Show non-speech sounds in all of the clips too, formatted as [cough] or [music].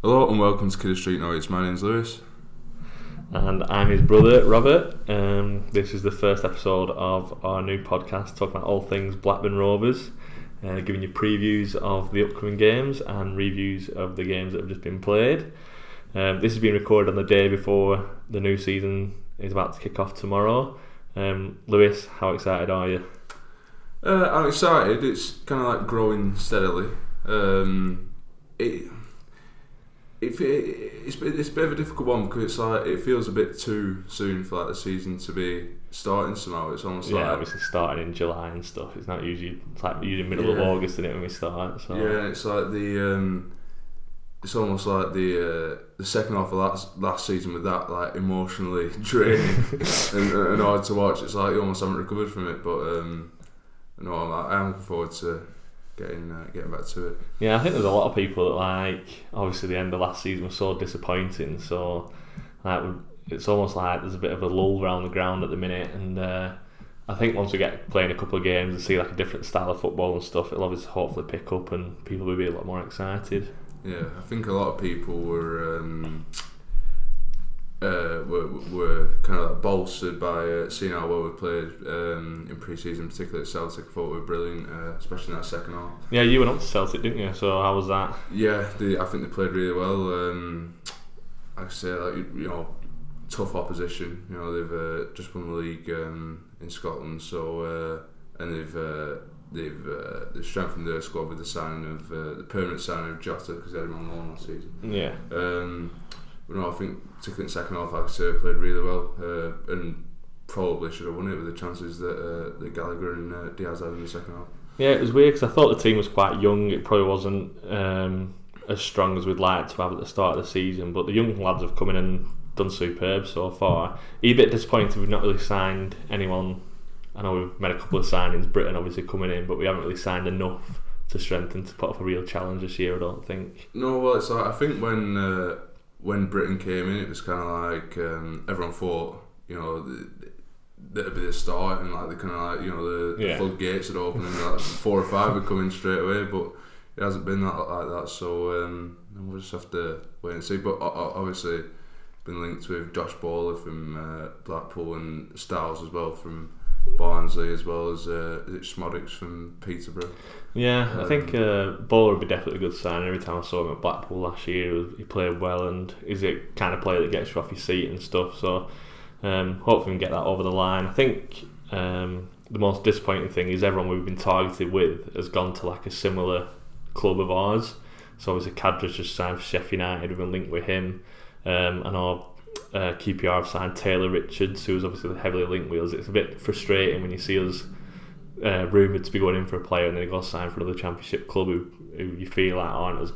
Hello and welcome to Kidder Street Noise. My name's Lewis. And I'm his brother, Robert. Um, this is the first episode of our new podcast talking about all things Blackburn Rovers, uh, giving you previews of the upcoming games and reviews of the games that have just been played. Um, this has been recorded on the day before the new season is about to kick off tomorrow. Um, Lewis, how excited are you? Uh, I'm excited. It's kind of like growing steadily. Um, it, it, it's, it's a bit of a difficult one because it's like it feels a bit too soon for like the season to be starting somehow. It's almost Yeah, like obviously starting in July and stuff. It's not usually it's like usually middle of August, isn't it, when we start? So Yeah, it's like the um, it's almost like the uh, the second half of last last season with that like emotionally [laughs] draining [laughs] and, and hard to watch. It's like you almost haven't recovered from it. But um, no, I'm, I'm looking forward to getting uh, getting back to it. Yeah, I think there's a lot of people that like. Obviously, the end of last season was so disappointing. So, like, it's almost like there's a bit of a lull around the ground at the minute. And uh, I think once we get playing a couple of games and see like a different style of football and stuff, it'll obviously hopefully pick up and people will be a lot more excited. Yeah, I think a lot of people were um, uh, were, were kind of like bolstered by uh, seeing how well we played um, in pre-season, particularly at Celtic. I thought we were brilliant, uh, especially in that second half. Yeah, you went up to Celtic, didn't you? So how was that? Yeah, they, I think they played really well. Um, like I say, like you, know, tough opposition. You know, they've uh, just won the league um, in Scotland, so uh, and they've uh, they've uh, they've strengthened their squad with the signing of uh, the permanent signing of Jota because they had him on loan last season. Yeah, Um, but no, I think particularly in the second half, like I say, played really well uh, and probably should have won it with the chances that uh, that Gallagher and uh, Diaz had in the second half. yeah, it was weird because I thought the team was quite young. It probably wasn't um, as strong as we'd like to have at the start of the season, but the young lads have come in and done superb so far. Are you a bit disappointed we've not really signed anyone? I know we've made a couple of signings, Brittain obviously coming in, but we haven't really signed enough to strengthen to put up a real challenge this year. I don't think. No, well, it's like I think when uh, when Brittain came in, it was kind of like um, everyone thought, you know, th- that'd be the start, and like the kind of like you know the, the floodgates had opened, and like four or five would come in straight away, but it hasn't been that like that. So um, we'll just have to wait and see. But o- obviously, been linked with Josh Bowler from uh, Blackpool and Styles as well from Barnsley, as well as uh, Szmodics from Peterborough. Yeah, I think uh, Bowler would be definitely a good sign. Every time I saw him at Blackpool last year, he played well and is a kind of player that gets you off your seat and stuff. So um, hopefully we can get that over the line. I think um, the most disappointing thing is everyone we've been targeted with has gone to like a similar club of ours. So obviously Khadra's just signed for Sheffield United. We've been linked with him. Um, and our uh, QPR have signed Taylor Richards, who's obviously heavily linked with us. It's a bit frustrating when you see us uh, rumoured to be going in for a player and then he goes sign for another championship club who, who you feel like aren't as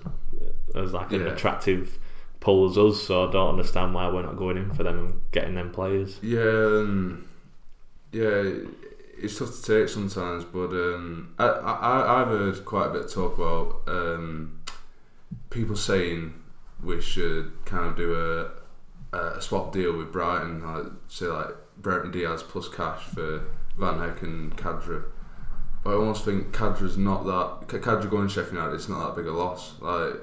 as like an attractive pull as us. So I don't understand why we're not going in for them and getting them players. Yeah, um, yeah, it's tough to take sometimes, but um, I, I I've heard quite a bit of talk about um, people saying we should kind of do a, a swap deal with Brighton, like say like Brereton Diaz plus cash for Van Hecke and Khadra. But I almost think Khadra's not that Khadra going to Sheffield United. It's not that big a loss. Like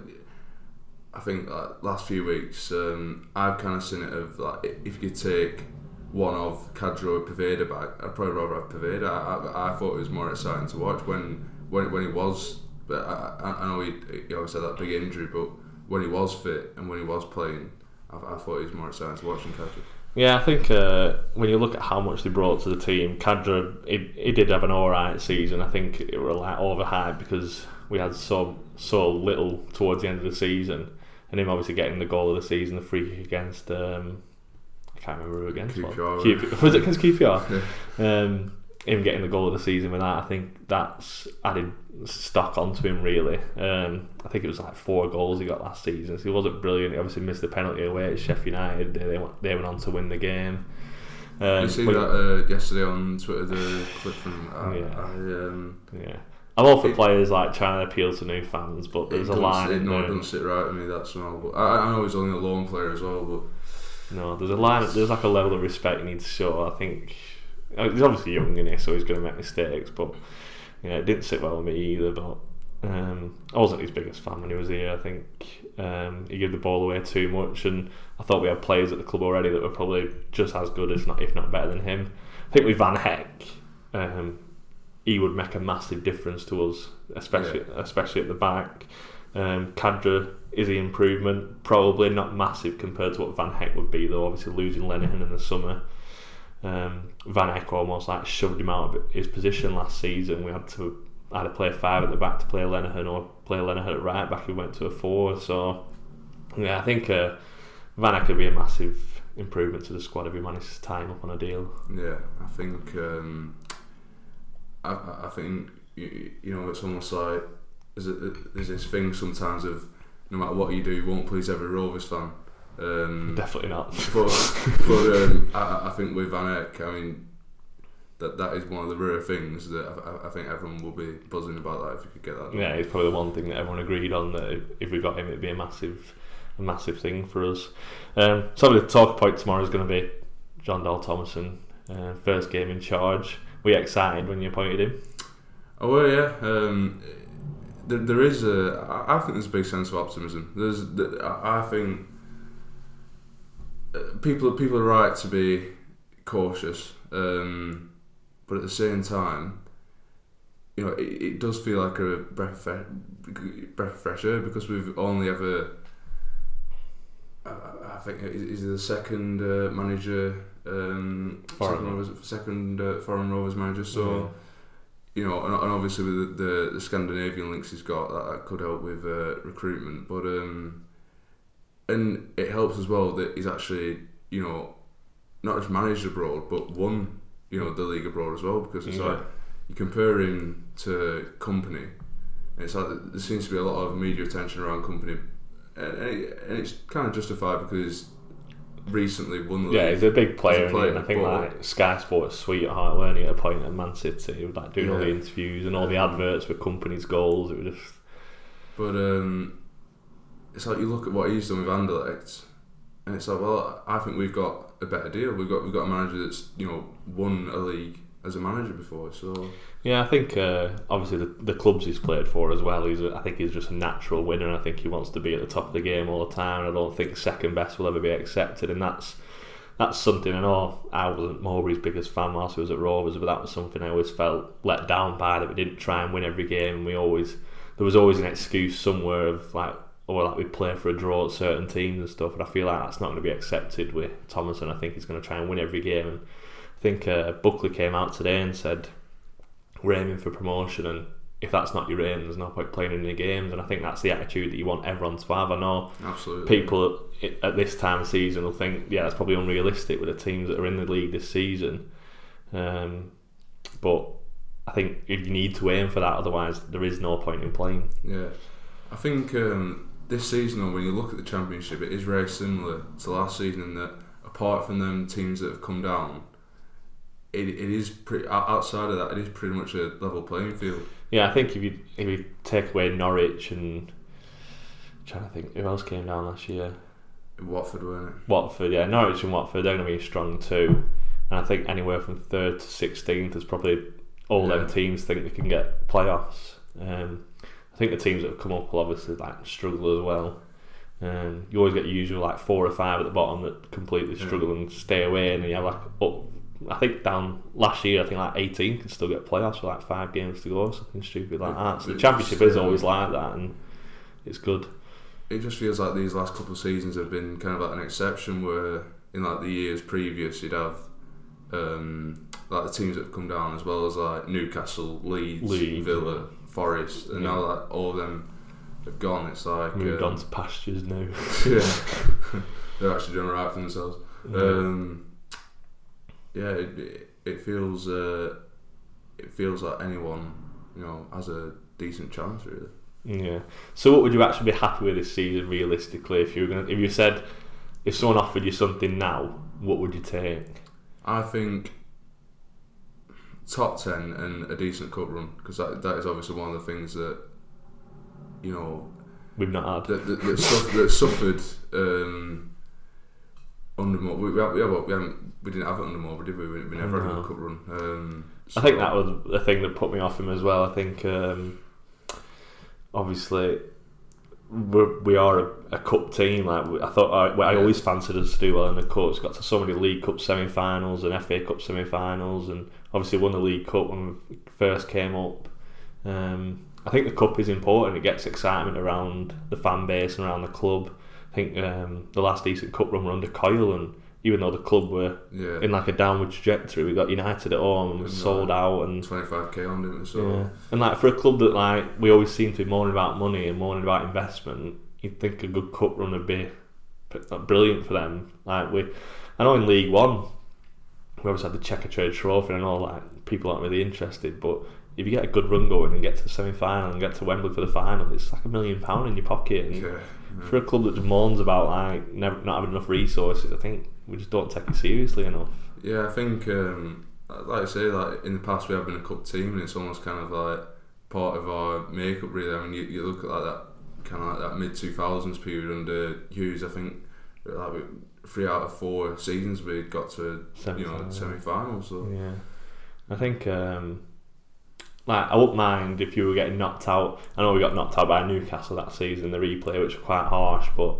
I think like last few weeks, um, I've kind of seen it of like if you could take one of Khadra or Poveda back, I'd probably rather have Poveda. I, I, I thought it was more exciting to watch when when when he was. But I, I know he, he obviously had that big injury, but when he was fit and when he was playing, I, I thought he was more exciting to watch than Khadra. Yeah, I think uh, when you look at how much they brought to the team, Khadra, he, he did have an alright season. I think it was a like overhyped because we had so so little towards the end of the season, and him obviously getting the goal of the season, the free kick against um, I can't remember who against. QPR. Q- was it against QPR? [laughs] Um, him getting the goal of the season with that, I think that's added stock onto him really. Um, I think it was like four goals he got last season. So he wasn't brilliant. He obviously missed the penalty away at Sheffield United. They went, they went on to win the game. Um, you see that uh, yesterday on Twitter, the clip from I, [laughs] Yeah. I, um, Yeah. I'm all for players like trying to appeal to new fans, but it there's a line sit- no, it doesn't sit right with me. That's all. But I, I know he's only a loan player as well, but No, there's a line. There's like a level of respect you need to show. I think uh, he's obviously young in here, so he's going to make mistakes. But yeah, it didn't sit well with me either. But um, I wasn't his biggest fan when he was here. I think um, he gave the ball away too much, and I thought we had players at the club already that were probably just as good, if not if not better than him. I think with Van Hecke, um, he would make a massive difference to us, especially especially at the back. Um, Khadra is the improvement, probably not massive compared to what Van Hecke would be, though. Obviously, losing Lenihan in the summer, um, Van Hecke almost like shoved him out of his position last season. We had to either play five at the back to play Lenihan or play Lenihan at right back. He went to a four, so yeah, I think uh, Van Hecke would be a massive improvement to the squad if we managed to tie him up on a deal. yeah, I think um, I, I think you, you know it's almost like there's, there's this thing sometimes of no matter what you do, you won't please every Rovers fan. Um, Definitely not. but [laughs] but um, I, I think with Van Hecke, I mean, that that is one of the rare things that I, I think everyone will be buzzing about that if you could get that. done. Yeah, it's probably the one thing that everyone agreed on that if- we got him, it'd be a massive, a massive thing for us. Um, so the talk point tomorrow is going to be Jon Dahl Tomasson, uh, first game in charge. Were you excited when you appointed him? Oh well, yeah. Um, there, there is a. I think there's a big sense of optimism. There's. I think people people are right to be cautious, um, but at the same time, you know, it, it does feel like a breath of breath of fresh air because we've only ever. I, I think is the second uh, manager, um, Foreign. second, Rovers, second uh, foreign Rovers manager. So you know, and, and obviously with the, the, the Scandinavian links he's got, that, that could help with uh, recruitment. But um, and it helps as well that he's actually, you know, not just managed abroad, but won, you know, the league abroad as well. Because it's Yeah. like you compare him to Kompany, and it's like there seems to be a lot of media attention around Kompany, and, and, it, and it's kind of justified because recently won the league. Yeah, he's a big player. A player, and I think like Sky Sports sweetheart, weren't he, at a point at Man City? He was like doing all the interviews and all the adverts for companies' goals. It was just But um, it's like you look at what he's done with Anderlecht, and it's like, well, I think we've got a better deal. We've got we've got a manager that's you know won a league as a manager before. So Yeah, I think uh, obviously the, the clubs he's played for as well. He's a, I think he's just a natural winner. I think he wants to be at the top of the game all the time. I don't think second best will ever be accepted, and that's that's something. I know I wasn't Mowbray's biggest fan whilst he was at Rovers, but that was something I always felt let down by that we didn't try and win every game. And we always there was always an excuse somewhere of like. Or like we play for a draw at certain teams and stuff, and I feel like that's not going to be accepted with Tomasson. I think he's going to try and win every game. And I think uh, Buckley came out today and said we're aiming for promotion and if that's not your aim there's no point playing in the games and I think that's the attitude that you want everyone to have I know absolutely, people at, at this time of season will think yeah that's probably unrealistic with the teams that are in the league this season um, but I think if you need to aim for that otherwise there is no point in playing Yeah, I think um, this season, though, when you look at the championship, it is very similar to last season in that apart from them teams that have come down, it, it is pretty outside of that. It is pretty much a level playing field. Yeah, I think if you if you take away Norwich and I'm trying to think who else came down last year, Watford weren't it? Watford, yeah, Norwich and Watford, they're going to be strong too. And I think anywhere from third to sixteenth is probably all Yeah. them teams think they can get playoffs. Um, think the teams that have come up will obviously like struggle as well. Um, you always get usual like four or five at the bottom that completely struggle and stay away, and then you have like up. I think down last year, I think like eighteen can still get playoffs with like five games to go, or something stupid like that. So the championship is always like that, and it's good. It just feels like these last couple of seasons have been kind of like an exception where in like the years previous you'd have um, like the teams that have come down as well as like Newcastle, Leeds, Leeds, Villa, Forest, and Yeah. now that all of them have gone, it's like Moved um, on to pastures now. [laughs] yeah, [laughs] they're actually doing alright for themselves. Yeah. Um, yeah, it, it, it feels uh, it feels like anyone you know has a decent chance really. Yeah. So, what would you actually be happy with this season, realistically? If you were gonna, if you said, if someone offered you something now, what would you take? I think top ten and a decent cup run because that, that is obviously one of the things that you know We've not had. that that, that, suffered, that suffered um, under more. We, we, have, we, have, we, haven't, we didn't have it under more, did we? We, we never had a cup run. Um, I think that was the thing that put me off him as well. I think, um, obviously, we're, we are a, a cup team. Like I thought, I, I always fancied us to do well in the cups. Got to so many League Cup semi-finals and FA Cup semi-finals, and obviously won the League Cup when we first came up. Um, I think the cup is important. It gets excitement around the fan base and around the club. I think um, the last decent cup run were under Coyle, and even though the club were Yeah. in like a downward trajectory, we got United at home and we And, sold uh, out and 25k on didn't we? So yeah. And like for a club that like we always seem to be moaning about money and moaning about investment, you'd think a good cup run would be brilliant for them. Like we, I know in League One, we always had the Checkatrade Trophy and all that. people aren't really interested, but if you get a good run going and get to the semi final and get to Wembley for the final, it's like a million pound in your pocket. And yeah. for a club that just moans about like never not having enough resources, I think we just don't take it seriously enough. Yeah, I think, um, like I say, like in the past we have been a cup team, and it's almost kind of like part of our makeup. Really, I mean, you, you look at like that kind of like that mid two thousands period under Hughes. I think like we, three out of four seasons we got to you know Semi-final. semi finals. So Yeah, I think um, like I wouldn't mind if you were getting knocked out. I know we got knocked out by Newcastle that season, the replay, which was quite harsh. But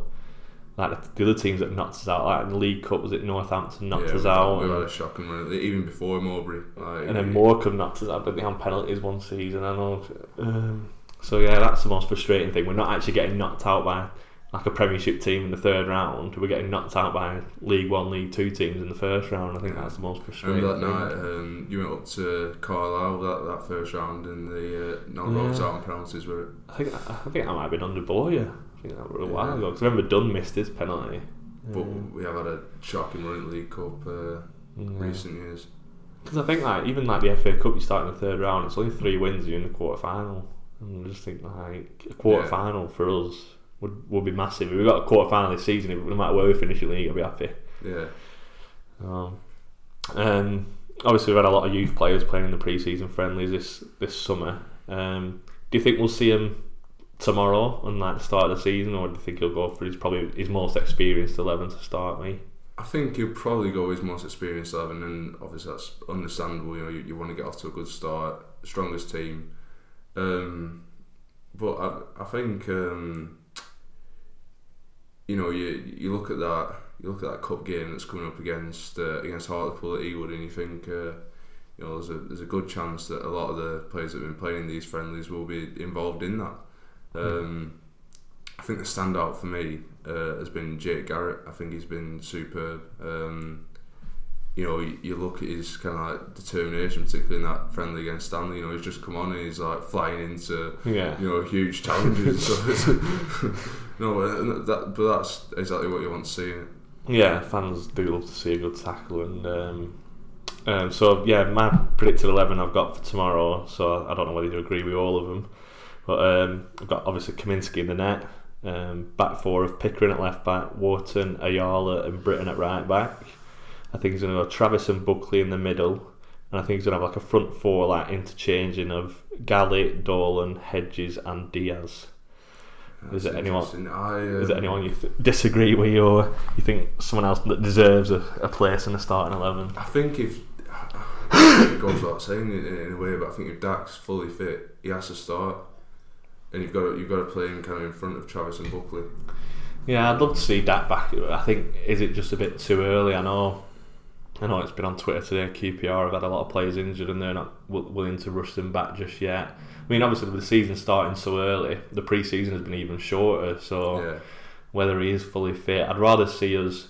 like the other teams that knocked us out, like in the League Cup, was it Northampton knocked yeah, us out, we've had a shocking run even before Mowbray. Like, and then Morecambe knocked us out, but they on penalties one season. I know. Um, so yeah, that's the most frustrating thing. We're not actually getting knocked out by like a Premiership team in the third round. We're getting knocked out by League One, League Two teams in the first round. I think that's the most frustrating. Remember that thing. night um, you went up to Carlisle that, that first round and the uh, no Yeah. out on penalties were it? I think I think I might have been under Bowyer. I think that was a while ago. Because I remember Dunn missed his penalty. But we have had a shocking run in the League Cup uh, recent years. Because I think like even like the FA Cup, you start in the third round. It's only three wins. You're in the quarter final. And I just think like a quarter Yeah. final for us would would be massive. If we got a quarter final this season, It no matter where we finish in the league, I'll be happy. Yeah. Um, um, obviously, we've had a lot of youth players playing in the pre-season friendlies this this summer. Um, do you think we'll see him tomorrow on like the start of the season, or do you think he'll go for his probably his most experienced eleven to start me? I think he'll probably go his most experienced eleven, and obviously that's understandable. You know, you, you want to get off to a good start, strongest team. Um, but I, I think um, you know you you look at that you look at that cup game that's coming up against uh, against Hartlepool at Ewood, and you think uh, you know there's a there's a good chance that a lot of the players that have been playing these friendlies will be involved in that. Um, I think the standout for me uh, has been Jake Garrett. I think he's been superb. Um, you know, you, you look at his kind of like determination, particularly in that friendly against Stanley. You know, he's just come on and he's like flying into Yeah. you know huge challenges. [laughs] [laughs] no, that, but that's exactly what you want to see. Yeah, fans do love to see a good tackle, and um, um, so yeah, my predicted eleven I've got for tomorrow. So I don't know whether you agree with all of them, but um, I've got obviously Kaminski in the net, um, back four of Pickering at left back, Wharton, Ayala, and Brittain at right back. I think he's going to go Travis and Buckley in the middle, and I think he's going to have like a front four like interchanging of Galley, Dolan, Hedges, and Diaz. Is it anyone? I, um, Is it anyone you th- disagree with, or you think someone else that deserves a, a place in the starting eleven? I think if [sighs] it goes without saying in, in a way, but I think if Dack's fully fit, he has to start, and you've got to, you've got to play him kind of in front of Travis and Buckley. Yeah, I'd love to see Dak back. I think is it just a bit too early? I know. I know it's been on Twitter today. QPR have had a lot of players injured, and they're not w- willing to rush them back just yet. I mean, obviously, with the season starting so early, the pre-season has been even shorter. So Yeah, whether he is fully fit, I'd rather see us.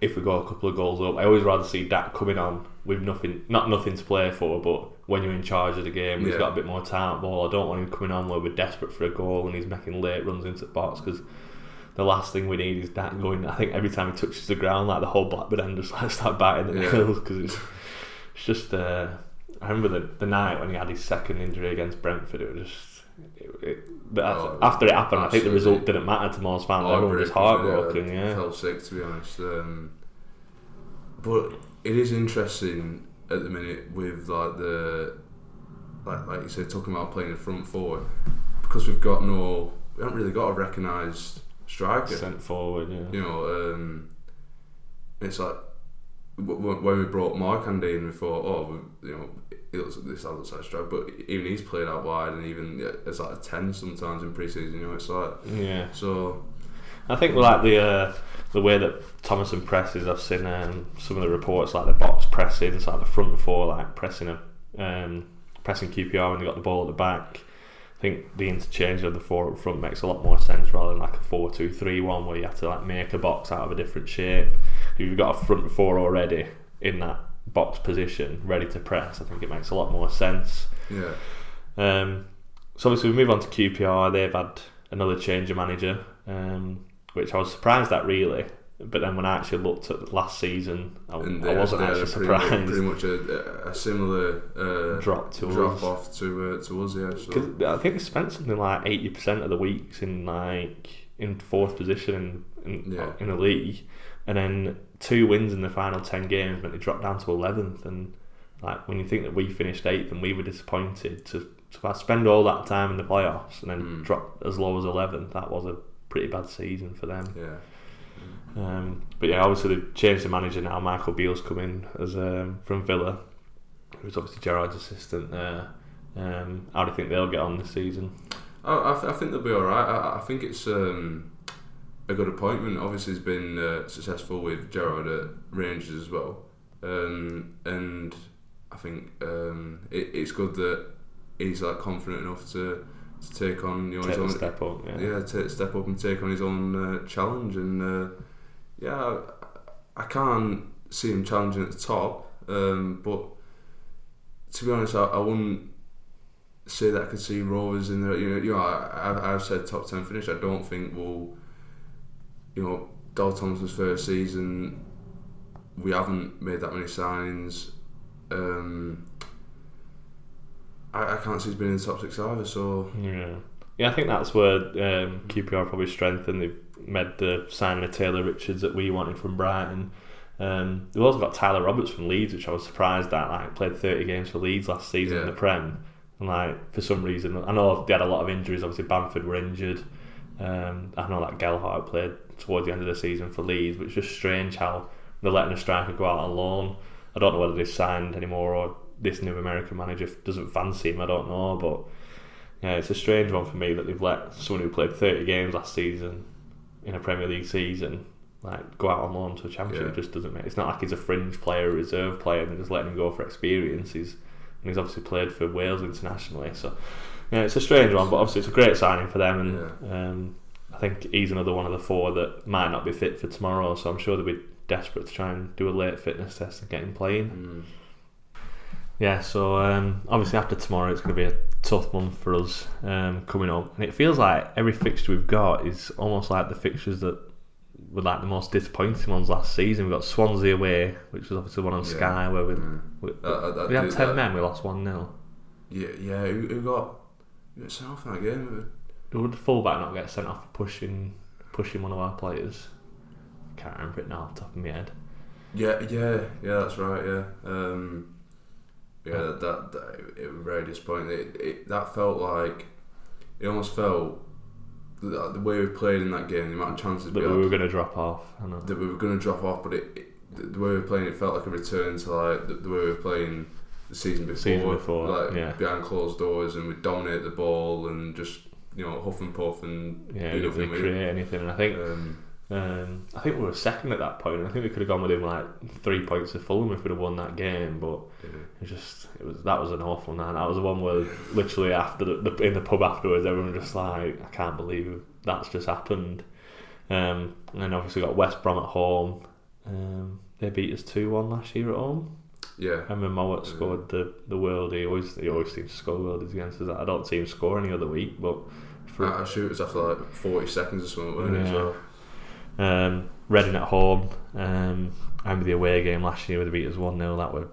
If we go a couple of goals up, I always rather see Dack coming on with nothing, not nothing to play for, but when you're in charge of the game, he's Yeah. got a bit more time at ball. I don't want him coming on where we're desperate for a goal and he's making late runs into the box because the last thing we need is that going. I think every time he touches the ground, like the whole Blackburn end just like start biting the Yeah. nails because it's it's just. Uh, I remember the the night when he had his second injury against Brentford. It was just. It, it, but after, Oh, after it happened, I think the result didn't matter to most fans. Everyone was heartbroken. Heartbreaking, Yeah, felt sick to be honest. Um, but it is interesting at the minute with like the like like you said, talking about playing the front four because we've got no, we haven't really got a recognised striker. sent forward. Yeah. You know, um, it's like when we brought Markanday in, we thought, oh, you know, he looks, this looks like a striker, but even he's played out wide, and even it's like a ten sometimes in pre-season. You know, it's like Yeah, so. I think like the uh, the way that Tomasson presses, I've seen um, some of the reports like the box pressing, it's like the front four like pressing a um, pressing QPR when they got the ball at the back. I think the interchange of the four up front makes a lot more sense rather than like a four-two-three-one where you have to like make a box out of a different shape. If you've got a front four already in that box position ready to press, I think it makes a lot more sense. Yeah, Um, so obviously we move on to QPR. They've had another change of manager, um, which I was surprised at really. But then when I actually looked at last season, I, I wasn't actually pretty surprised. Pretty much a, a similar uh, Drop to drop us. off to uh, to us. Yeah, so I think they spent something like eighty percent of the weeks in like in fourth position in in, Yeah. in the league, and then two wins in the final ten games meant they dropped down to eleventh. And like when you think that we finished eighth and we were disappointed to, to spend all that time in the playoffs and then Mm. drop as low as eleventh, that was a pretty bad season for them. yeah. Um, but yeah, obviously they've changed the manager now. Michael Beale's come in as um, from Villa, who's obviously Gerrard's assistant there. Um, how do you think they'll get on this season? I, I, th- I think they'll be all right. I, I think it's um, a good appointment. Obviously, he's been uh, successful with Gerard at Rangers as well, um, and I think um, it, it's good that he's like confident enough to, to take on you know Take his own step up. Yeah. yeah, take step up and take on his own uh, challenge. And uh, yeah, I, I can't see him challenging at the top, um, but to be honest, I, I wouldn't say that I could see Rovers in there. You know, you know, I, I've said top ten finish. I don't think we'll, you know, Dahl Tomasson's first season. We haven't made that many signings. Um, I, I can't see he's been in the top six either. So Yeah, yeah. I think that's where um, QPR probably strengthened. They've made the signing of Taylor Richards that we wanted from Brighton. Um, they've also got Tyler Roberts from Leeds, which I was surprised at. Like played thirty games for Leeds last season in the Prem, and like for some reason, I know they had a lot of injuries. Obviously, Bamford were injured. Um, I know that Gelhardt played towards the end of the season for Leeds, which is just strange how they're letting a striker go out on loan. I don't know whether they've signed anymore or this new American manager doesn't fancy him. I don't know, but yeah, it's a strange one for me that they've let someone who played 30 games last season in a Premier League season like go out on loan to a championship. Yeah. It just doesn't make. It's not like he's a fringe player, a reserve player, and they're just letting him go for experience. He's and he's obviously played for Wales internationally, so yeah, it's a strange one. But obviously, it's a great signing for them, and um, I think he's another one of the four that might not be fit for tomorrow. So I'm sure they'll be desperate to try and do a late fitness test and get him playing. mm, Yeah, so um, obviously after tomorrow it's going to be a tough month for us um, coming up, and it feels like every fixture we've got is almost like the fixtures that were like the most disappointing ones last season. We got Swansea away, which was obviously one on Yeah. Sky where we yeah. we, That- that- that we had ten that- men, we lost one 0 Yeah, yeah. Who, who got who got sent off in that game? would the fullback not get sent off for pushing pushing one of our players? I can't remember it now off the top of my head. Yeah, yeah, yeah. That's right. Yeah, um, yeah. That, that, that it was very disappointing. It, it, that felt like it almost felt the, the way we played in that game, the amount of chances That we we were going to drop off. I know. that we were going to drop off, but it, it, the- way we were playing, it felt like a return to like the, the way we were playing the season before, Season before, like yeah. behind closed doors, and we dominate the ball and just you know huff and puff and Yeah, do nothing didn't create anything. And I think Um, Um, I think we were second at that point. I think we could have gone within like three points to Fulham if we'd have won that game. But it just it was that was an awful night. That was the one where literally after the, the in the pub afterwards, everyone was just like, I can't believe that's just happened. Um, and then obviously got West Brom at home. Um, they beat us two one last year at home. yeah, I remember Mowatt scored the the world. He always he always seems to score worldies against us. I don't see him score any other week, but for I shoot it was after like forty seconds or something, it? As well. Um, Reading at home. Um, I remember the away game last year with the beat us 1 0. That were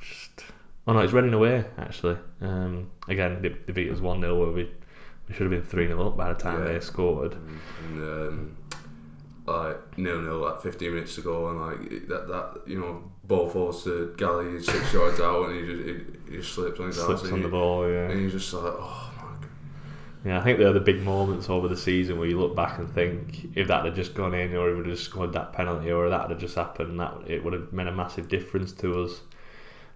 just. Oh no, it's Reading away, actually. Um, again, they, they beat us 1 0 where we, we should have been 3 0 up by the time Yeah. they scored. and um, like nil nil like 15 minutes to go and like that that you know ball falls to Galley six yards out and he just he, he slips on his Slips on and the he- ball, yeah. and he's just like oh Yeah, I think they're the big moments over the season where you look back and think if that had just gone in, or if had just scored that penalty, or that had just happened, that it would have made a massive difference to us.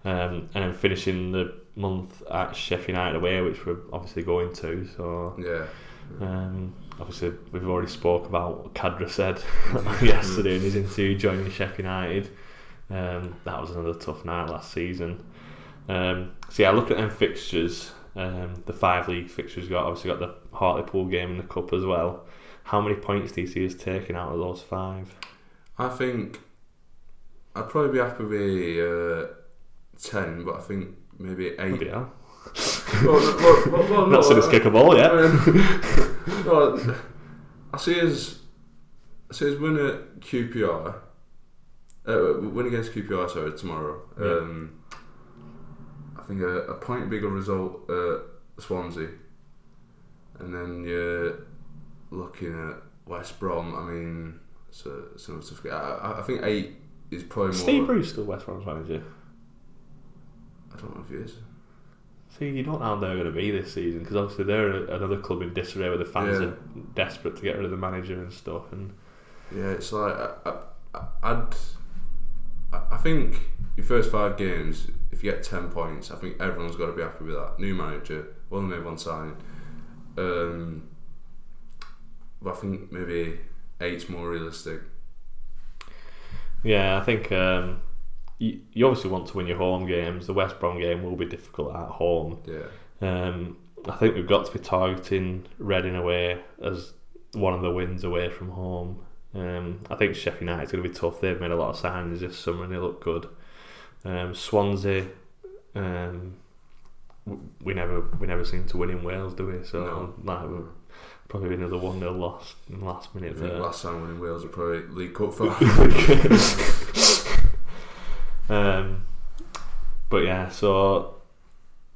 Um, and then finishing the month at Sheffield United away, which we're obviously going to. So yeah um, obviously we've already spoke about what Khadra said [laughs] [laughs] yesterday in his interview joining Sheffield United. Um, that was another tough night last season. Um, so yeah, look at them fixtures. Um, the five league fixtures got obviously got the Hartlepool game in the cup as well. How many points do you see us taking out of those five? I think I'd probably be happy with uh, 10 but I think maybe 8 Bloody hell. well, well, well, well, [laughs] Not seen us kick a ball yet. Um, [laughs] no, I see us. I see us win at QPR. Uh, win against QPR, sorry, tomorrow. Yeah. Um, I think a, a point bigger result at Swansea, and then you're looking at West Brom. I mean, it's, a, it's tough. I, I- think eight is probably more. Steve Bruce still West Brom's manager. I don't know if he is. See, you don't know how they're going to be this season because obviously they're another club in disarray where the fans Yeah. are desperate to get rid of the manager and stuff. And Yeah, it's like I, I, I'd. I- I think your first five games, if you get ten points, I think everyone's got to be happy with that. New manager, only made one signing. Um, but I think maybe eight's more realistic. yeah, I think um, you, you obviously want to win your home games. The West Brom game will be difficult at home. Yeah, Um, I think we've got to be targeting Reading away as one of the wins away from home. Um, I think Sheffield United's going to be tough. They've made a lot of signings this summer and they look good. Um, Swansea, um, we never we never seem to win in Wales, do we? So No. like, we're probably another one 0 loss in the last I minute think there. last time winning Wales were probably League Cup final. [laughs] um, but yeah, so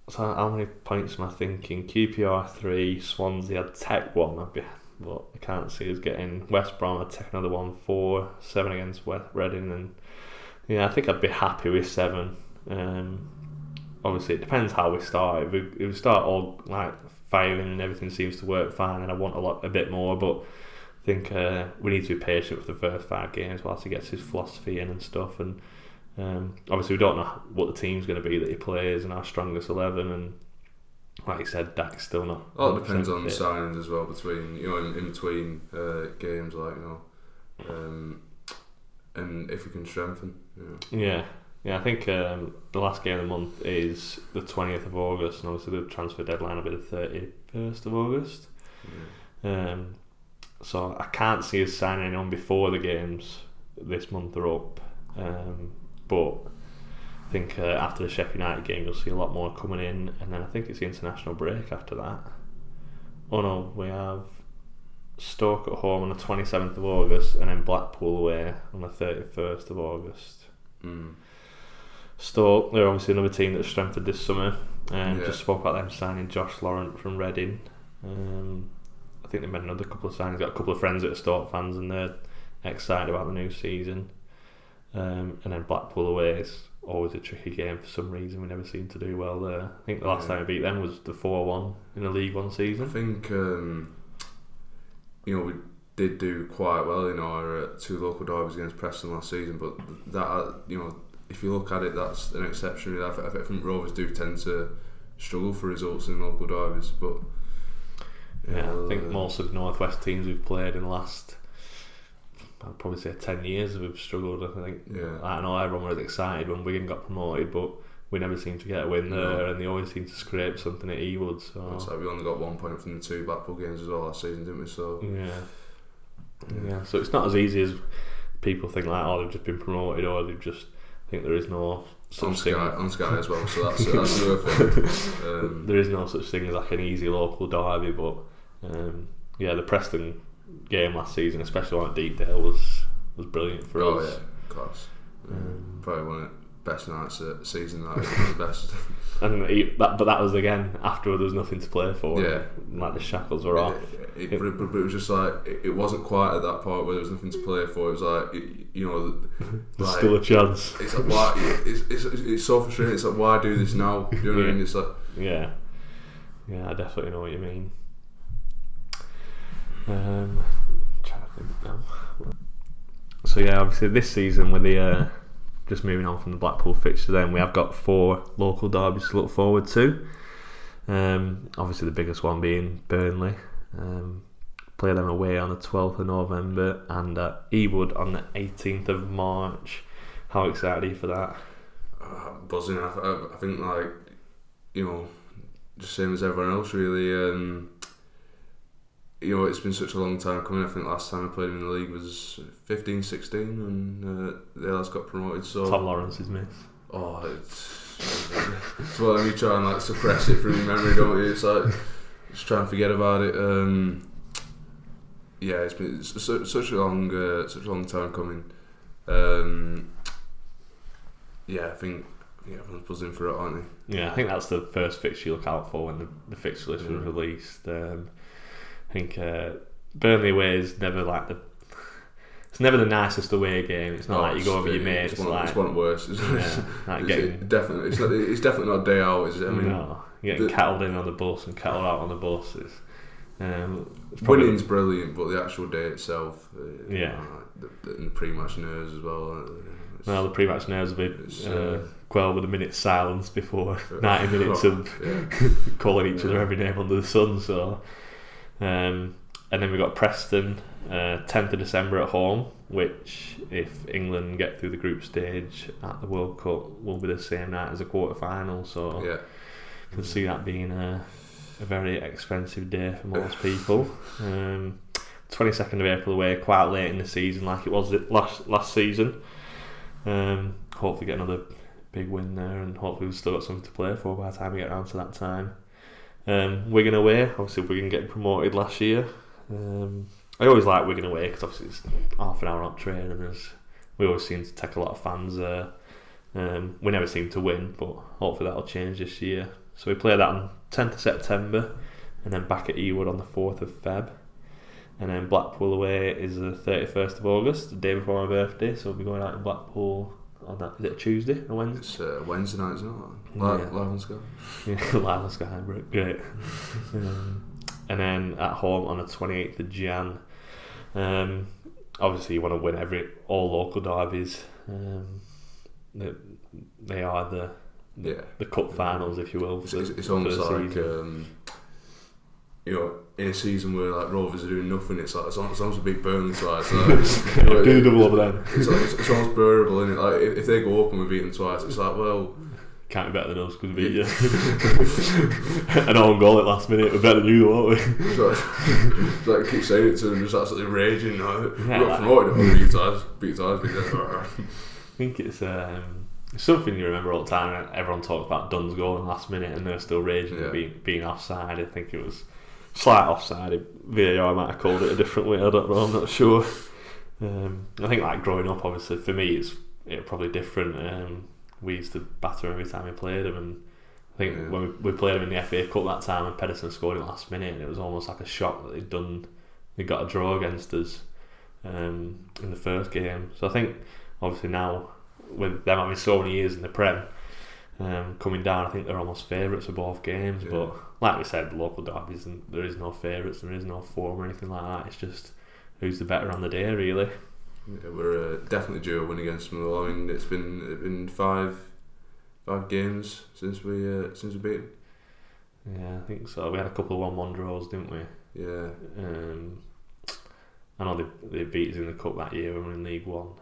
so how many points am I thinking? QPR three, Swansea I'd take one, I'd be, but I can't see us getting West Brom. I'd take another one, four, seven against West Reading, and yeah, I think I'd be happy with seven. Um, obviously, it depends how we start. If we, if we start all like firing and everything seems to work fine, and I want a lot, a bit more, but. I think uh, we need to be patient with the first five games whilst he gets his philosophy in and stuff. And um, obviously, we don't know what the team's going to be that he plays and our strongest eleven. And like you said, Dack's still not. All it depends on the signings as well between you know in, in between uh, games, like you know, um, and if we can strengthen. Yeah, yeah. I think um, the last game of the month is the twentieth of August, and obviously the transfer deadline will be the thirty first of August. Um, so I can't see us signing anyone before the games this month are up. Um, but I think uh, after the Sheffield United game, you'll see a lot more coming in, and then I think it's the international break after that. Oh no, we have Stoke at home on the twenty seventh of August, and then Blackpool away on the thirty first of August. Mm. Stoke, they're obviously another team that's strengthened this summer. Um, Yeah. Just spoke about them signing Josh Laurent from Reading. Um, I think they made another couple of signings. Got a couple of friends that are Stoke fans, and they're excited about the new season. Um, and then Blackpool away is always a tricky game for some reason. We never seem to do well there. I think the last Yeah. time we beat them was the four one in the League One season. I think um, you know we did do quite well in our uh, two local derbies against Preston last season, but that uh, you know if you look at it, that's an exception. I, I think Rovers do tend to struggle for results in local derbies, but Yeah, I think uh, most of the northwest teams we've played in the last, I'd probably say ten years, we've struggled. I think. Yeah. I know everyone was excited when Wigan got promoted, but we never seem to get a win there, No. and they always seem to scrape something at Ewood. So It's like we only got one point from the two Blackpool games as well last season, didn't we? So yeah, yeah. So it's not as easy as people think. Like, oh, they've just been promoted, or they've just I think there is no on such Sky, thing. on Sky as well. So that's [laughs] that's another thing. Um, [laughs] There is no such thing as like an easy local derby, but um, yeah, the Preston game last season, especially on Deepdale, was was brilliant for oh us. yeah, class. Um, Probably one of the best nights of the season. That is the best. [laughs] [laughs] And he, that, but that was again after there was nothing to play for. Yeah. like the shackles were off. It, it, but, it, but it was just like it, wasn't quite at that part where there was nothing to play for. It was like you know, [laughs] There's like, still a chance. It's like why it's, it's, it's so frustrating. It's like why do this now? Do you know what I mean? It's like Yeah, yeah, I definitely know what you mean. Um, trying to think now. So yeah, obviously this season with the uh, just moving on from the Blackpool fixture, then we have got four local derbies to look forward to. Um, obviously the biggest one being Burnley. Um, play them away on the 12th of November and at Ewood on the 18th of March. How excited are you for that? uh, buzzing. I, I, I think like you know, just same as everyone else really. Um, you know, it's been such a long time coming. I think last time I played him in the league was 15, 16 when uh, the lads got promoted. So Tom Lawrence is miss. Oh, it's, it's what let me try and like suppress it from your memory, don't you? It's like just try and forget about it. Um, yeah, it's been it's su- such a long, uh, such a long time coming. Um, yeah, I think yeah, everyone's buzzing for it, aren't they? Yeah, I think that's the first fixture you look out for when the, the fixture list was released. Um, I think uh, Burnley away is never like the. It's never the nicest away game. It's not Oh, like you go over your mates. It's one, like, it's one worst. Isn't yeah, [laughs] like It's- getting it definitely, it's, not, it's definitely not a day out, is it? I mean, no, getting the- cattled in on the bus and cattled out on the bus. Is, um, it's probably- winning's brilliant, but the actual day itself, uh, Yeah. like, the, the, the pre-match nerves as well. uh, it's- Well, the pre-match nerves will be uh, uh, quelled with a minute's silence before [laughs] 90 minutes of yeah. [laughs] calling each other every name under the sun. So, um, and then we've got Preston, uh, 10th of December at home, which if England get through the group stage at the World Cup, will be the same night as a quarter final. So, yeah. I can see that being a, a very expensive day for most people. Um, 22nd of April away, quite late in the season, like it was last last season. Um, hopefully, get another big win there, and hopefully, we've still got something to play for by the time we get around to that time. Um, Wigan away, obviously, Wigan getting promoted last year. Um, I always like Wigan away because obviously it's half an hour on train, and we always seem to take a lot of fans there. Um, we never seem to win, but hopefully that'll change this year. So we play that on 10th of September, and then back at Ewood on the 4th of Feb. And then Blackpool away is the 31st of August, the day before my birthday. So we'll be going out in Blackpool on that. Is it a Tuesday or Wednesday? It's uh, Wednesday night, isn't it? Yeah. Live, live on Sky. Yeah, live on Sky, great. um, and then at home on the 28th of Jan. Um, obviously, you want to win every all local derbies. Um, they, they are the Yeah. the cup finals, if you will. It's, it's, the- it's almost the like um, you know, in a season where like Rovers are doing nothing, it's like it's almost, it's almost a big Burnley side. So like, [laughs] you know, Do it- double over then. It's, like, it's, it's almost bearable, is it? Like if, if they go up and we beat them twice, it's like well, Can't be better than us because we beat you. [laughs] An own goal at last minute. We're better than you, won't we? it's like, it's like I keep saying it to them, just absolutely raging. You know, we Yeah, got promoted, beat twice, beat twice, beat twice. I think it's um, something you remember all the time. Everyone talks about Dunn's goal in last minute, and they're still raging Yeah. at being being offside. I think it was slight offside. VAR might have called it a different way. I don't know. I'm not sure. Um, I think like growing up, obviously for me, it's it probably different. Um, we used to batter every time we played them, and think Yeah. when we, we played them in the FA Cup that time, and Pedersen scored it last minute, and it was almost like a shock that they'd done. They got a draw against us um, in the first game. So I think obviously now with them having so many years in the Prem. Um, coming down, I think they're almost favourites for both games. Yeah. But like we said, local derbies, and there is no favourites, there is no form or anything like that. It's just who's the better on the day, really. Yeah, we're uh, definitely due a win against Motherwell. I mean, it's been it's been five five games since we uh, since we beat. Yeah, I think so. We had a couple of one-one draws, didn't we? Yeah, Um, I know they they beat us in the cup that year when we were in League One,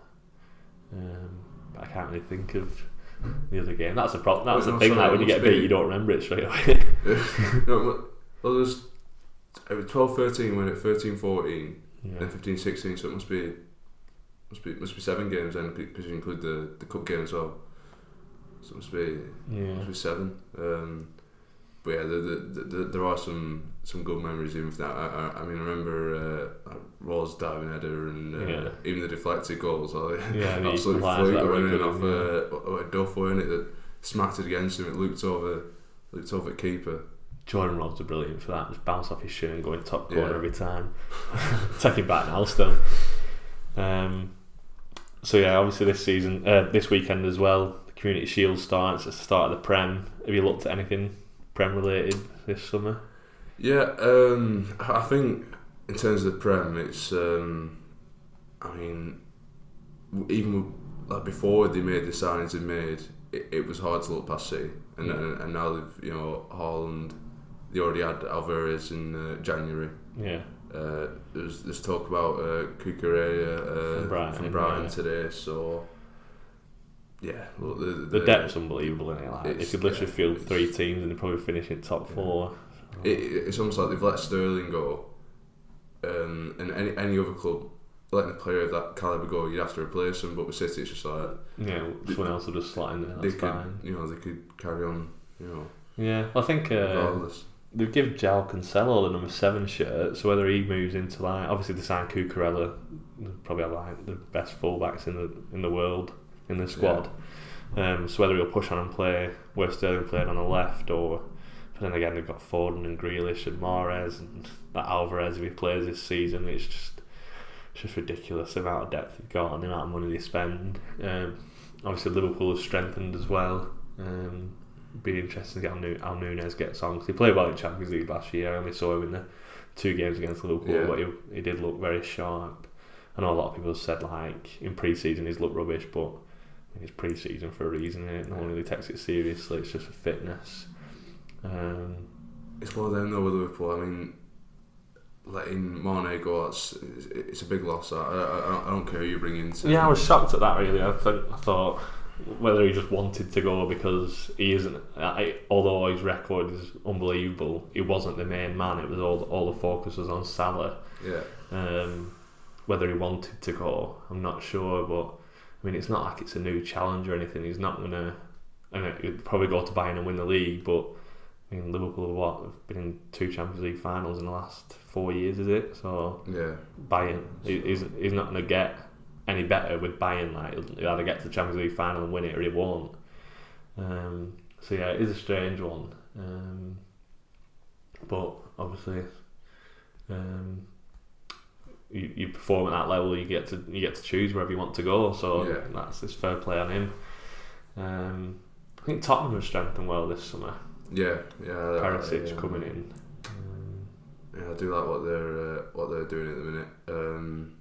um, but I can't really think of the other game. That's a problem. That's the no, thing. sorry, like when you get beat, be- you don't remember it straight away. [laughs] no, well, well, there was it was 12 13 when it 13 14 yeah. then 15 16 so it must be must be must be seven games then because you include the, the cup game as well so it must be yeah. must be seven um, but yeah the, the, the, there are some some good memories even for that I, I, I mean I remember uh, Raw's diving header and uh, Yeah. even the deflected goals like, Yeah, [laughs] absolutely fluke that went in off uh, a Duff wasn't it that smacked it against him it looped over looped over keeper Jordan Rhodes are brilliant for that. Just bounce off his shin and go in top corner Yeah. every time. [laughs] Take it back now, still. Um, so yeah, obviously this season, uh, this weekend as well, the Community Shield starts. It's the start of the Prem. Have you looked at anything Prem related this summer? Yeah, um, I think in terms of the Prem, it's. Um, I mean, even like before they made the signings they made, it, it was hard to look past City, and, Yeah. and and now they've you know Haaland, they already had Alvarez in uh, January. Yeah, Uh, there's there's talk about uh, Cucurella uh, From Brighton, from Brighton yeah. today, so. Yeah, well, the, the depth's unbelievable in it. Like, they It's- could literally yeah, field three teams and they probably finish in top four. it, it's almost like they've let Sterling go, um, and any any other club letting a player of that caliber go, you'd have to replace them. But with City, it's just like Yeah, someone else will just slot in there. they That's could, fine. you know, they could carry on, you know, Yeah, I think uh, regardless. they've given João Cancelo the number seven shirt. So whether he moves into like obviously they signed Cucurella, probably have like the best fullbacks in the in the world in the squad. Um, so whether he'll push on and play where Sterling played on the left, or but then again they've got Foden and Grealish and Mahrez and that Alvarez if he plays this season. It's just it's just ridiculous the amount of depth they've got and the amount of money they spend. Um, obviously Liverpool have strengthened as well. Um, be interesting to get how, Nu- how Nunez gets on because he played well in Champions League last year. I only saw him in the two games against Liverpool, Yeah. but he, he did look very sharp. I know a lot of people have said like in pre-season he's looked rubbish, but it's pre-season for a reason. Innit? No one really takes it seriously. It's just for fitness. Um, It's one of them though with Liverpool. I mean, letting Mane go, that's it's, it's a big loss. I, I, I- I don't care who you bring in. to- yeah, I was shocked at that. Really, I think I thought whether he just wanted to go because he isn't. I, although his record is unbelievable, he wasn't the main man. It was all all the focus was on Salah. yeah. Um, whether he wanted to go, I'm not sure. But I mean, it's not like it's a new challenge or anything. He's not gonna. I mean, he'd probably go to Bayern and win the league, but I mean, Liverpool have what have been in two Champions League finals in the last four years, is it? So Yeah, Bayern, he- he's he's not gonna get any better with Bayern. Like he'll he'll either get to the Champions League final and win it, or he won't. Um, so yeah, it is a strange one. Um, but obviously, um, you, you perform at that level, you get to you get to choose wherever you want to go. So Yeah. that's this fair play on him. Um, I think Tottenham have strengthened well this summer. yeah, yeah. Perisic um, coming in. Yeah, I do like what they're uh, what they're doing at the minute. Um,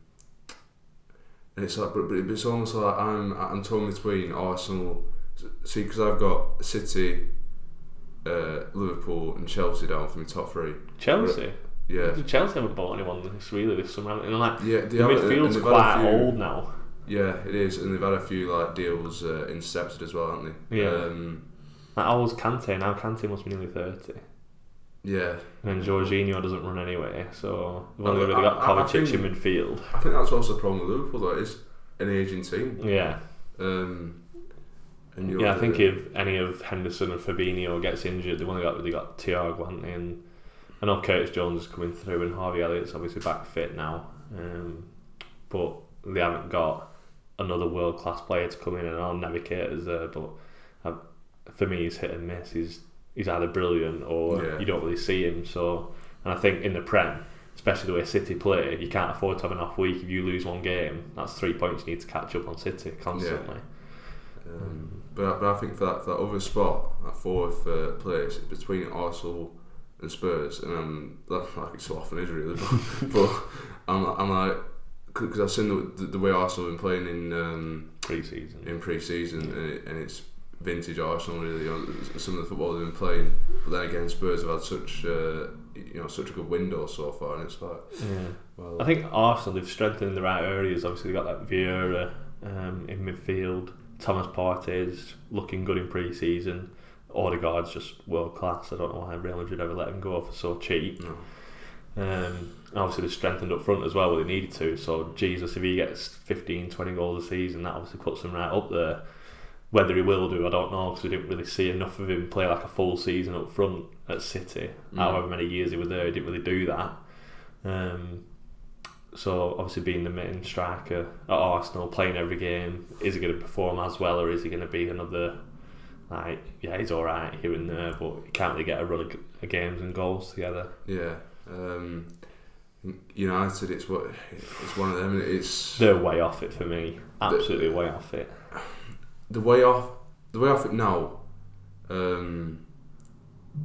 and it's like, but, but it's almost like I'm I'm torn between Arsenal. See, because I've got City, uh, Liverpool, and Chelsea down for my top three. Chelsea. Yeah, Chelsea haven't bought anyone this really this summer. And like yeah. They the midfield's they've had a quite few- old now. Yeah, it is, and they've had a few like deals uh, intercepted as well, haven't they? Yeah. Um, Like I was Kante now. Kante must be nearly thirty, yeah. and then Jorginho doesn't run anyway. So they've only I- really got Kovacic in midfield. I think that's also the problem with Liverpool. Though, it's an aging team. Yeah, Um, and yeah. I think if any of Henderson or Fabinho gets injured, they've only got they got Thiago, haven't they? And I know Curtis Jones is coming through, and Harvey Elliott's obviously back fit now. Um, but they haven't got another world class player to come in, and Naby Keita's there. But uh, for me, he's hit and miss. He's he's either brilliant or Yeah. you don't really see him. So, and I think in the Prem, especially the way City play, you can't afford to have an off week. If you lose one game, that's three points you need to catch up on City constantly. Um, but, I- but I think for that, for that other spot, that fourth uh, place between Arsenal and Spurs, and um, that like it so often is really, but, [laughs] but I'm, I'm like because I've seen the, the, the way Arsenal have been playing in um, Pre-season. in pre-season, and, it, and it's vintage Arsenal really. You know, some of the football they've been playing, but then again, Spurs have had such uh, you know such a good window so far, and it's like Yeah. well, I think Arsenal they've strengthened in the right areas. Obviously, they've got that Vieira um, in midfield. Thomas Partey's looking good in pre-season. Odegaard's just world class. I don't know why Real Madrid ever let him go for so cheap. no. Um, obviously, they strengthened up front as well where they needed to. So, Jesus, if he gets 15, 20 goals a season, that obviously puts him right up there. Whether he will do, I don't know, because we didn't really see enough of him play like a full season up front at City. Mm. However many years he was there, he didn't really do that. Um, so, obviously, being the main striker at Arsenal, playing every game, is he going to perform as well, or is he going to be another? Like, yeah, he's all right here and there, but he can't really get a run of, of games and goals together. Yeah. Um, United, it's what it's one of them. It's They're way off it for me. Absolutely way off it. the way off the way off it now. Um,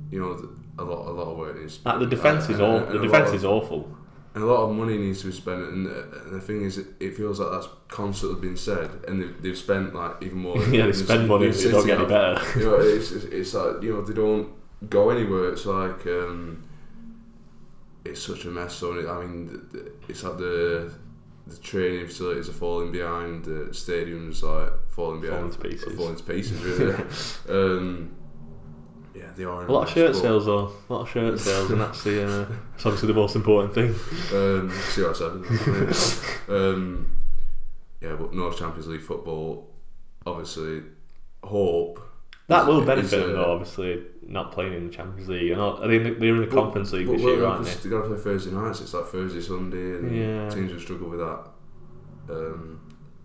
you know, a lot a lot of work be Like the defense is all the defense lot is awful. And a lot of money needs to be spent. And, uh, and the thing is, it, feels like that's constantly been said, and they've, they've spent like even more. [laughs] Yeah, they spend money, they don't get any better. [laughs] You know, it's, it's, it's like you know they don't go anywhere. It's like um, it's such a mess. So I mean, the, the, it's like the the training facilities are falling behind. The stadiums like falling behind, Falling to pieces. falling to pieces. Really. [laughs] um, yeah, they are. A lot of shirt but, sales though. A lot of shirt [laughs] sales, and that's the uh, that's obviously the most important thing. Um, see what I said. [laughs] um, yeah, but no Champions League football. Obviously, hope That will benefit is, them though. Obviously, not playing in the Champions League. And I think they're in the But- Conference League this year, aren't they? They got to play Thursday nights. It's like Thursday, Sunday, and Yeah. teams will struggle with that. Um,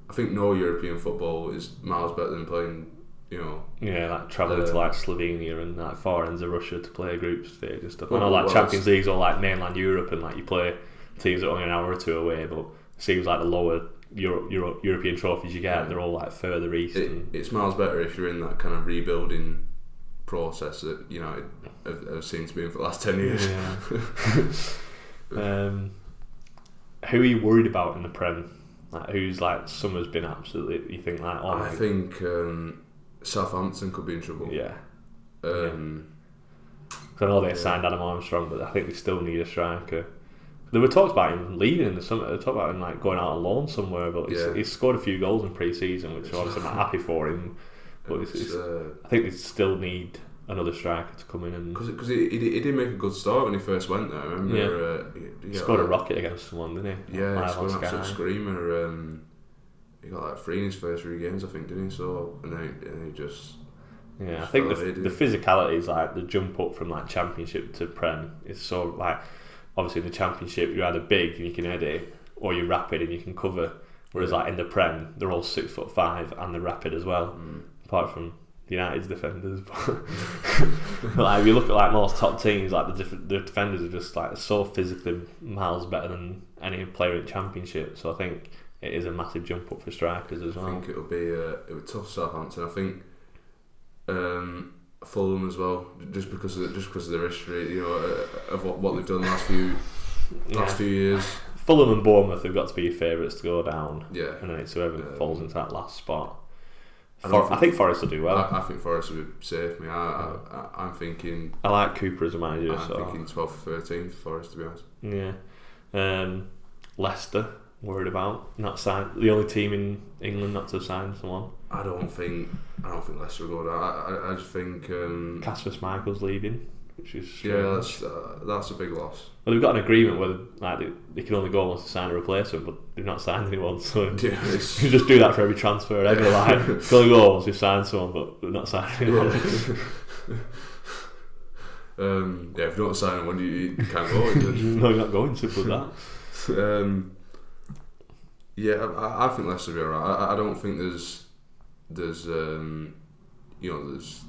I think no European football is miles better than playing. You know, Yeah, like travelling to Uh, like Slovenia and like far ends of Russia to play group stage and stuff. I Well, know like well, Champions League's all like mainland Europe and like you play teams that are only an hour or two away, but it seems like the lower Euro, Euro, European trophies you get, they're all like further east. it, and, it's miles better if you're in that kind of rebuilding process that United have, have seemed to be in for the last ten years. [laughs] [laughs] um, who are you worried about in the Prem? Like who's like summer's been absolutely you think like oh I think um, Southampton could be in trouble. yeah. Um, 'Cause I know they signed Adam Armstrong, but I think they still need a striker. There were talks about him leaving in the summer. They talked about him like going out on loan somewhere, but he's, Yeah. he's scored a few goals in pre-season, which obviously I'm not [laughs] happy for him. But it's, it's, uh, I think they still need another striker to come in and Because he, he, he did make a good start when he first went there. I remember. Yeah. Uh, he, he he scored a rocket against someone, didn't he? Yeah, he Live scored on an absolute screamer. Um, he got like three in his first three games, I think, didn't he? So and then, and he just Yeah, I think the, the physicality is like the jump up from like championship to prem is so like obviously in the championship you're either big and you can head it or you're rapid and you can cover. Whereas like in the prem they're all six foot five and they're rapid as well, Mm. apart from the United's defenders. [laughs] But like if you look at like most top teams, like the diff- the defenders are just like so physically miles better than any player in championship. So I think it is a massive jump up for strikers as well. I think it'll be uh, it was tough Southampton. I think um, Fulham as well, just because of just because of their history, you know, uh, of what, what they've done the last few last Yeah. few years. Fulham and Bournemouth have got to be your favourites to go down. Yeah. and then it's whoever Um, falls into that last spot. I don't I think- think Forest will do well. I, I think Forest will save. Me, I, I, I'm thinking. I like Cooper as a manager, I'm so thinking 12th, 13th for Forest to be honest. yeah. Um, Leicester worried about not signed the only team in England not to sign someone. I don't think I don't think Leicester will go down. I, I, I just think um, Kasper Schmeichel's leaving, which is yeah, that's uh, that's a big loss. well, they've got an agreement where like they, they can only go once to sign a replacement, but they've not signed anyone. So [laughs] Yeah, [laughs] you just do that for every transfer ever. Like, can only go once signed someone, but they've not signing anyone. [laughs] Um, yeah, if you don't sign one, you, you can't go. no, you're not going. Simple as that. um, yeah, I, I think Leicester will be alright. I, I don't think there's there's um, you know there's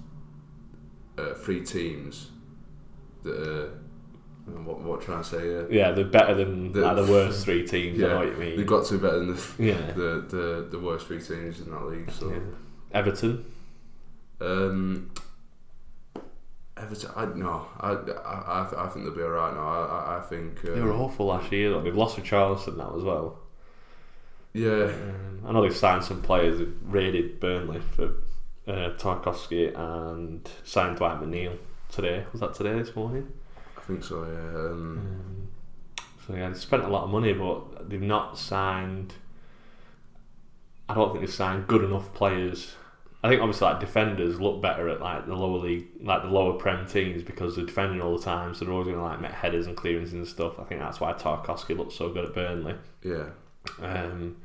uh, three teams that are what what trying to say here. Yeah, they're better than The- like, the [laughs] worst three teams. I know what you mean. they've got to be better than the, [laughs] Yeah. the, the the worst three teams in that league. So. Yeah. Everton. Um, Everton, I no, I, I, I, I think they'll be alright now. I, I, I think um, They were awful last year. Though. They've lost Richarlison now as well. Yeah, Um, I know they've signed some players. They've raided Burnley for uh, Tarkowski and signed Dwight McNeil today. Was that today? This morning. I think so. Yeah, um, Um, so yeah, they spent a lot of money, but they've not signed. I don't think they've signed good enough players. I think obviously like defenders look better at like the lower league, like the lower prem teams because they're defending all the time, so they're always going to like make headers and clearances and stuff. I think that's why Tarkowski looks so good at Burnley. yeah, Um,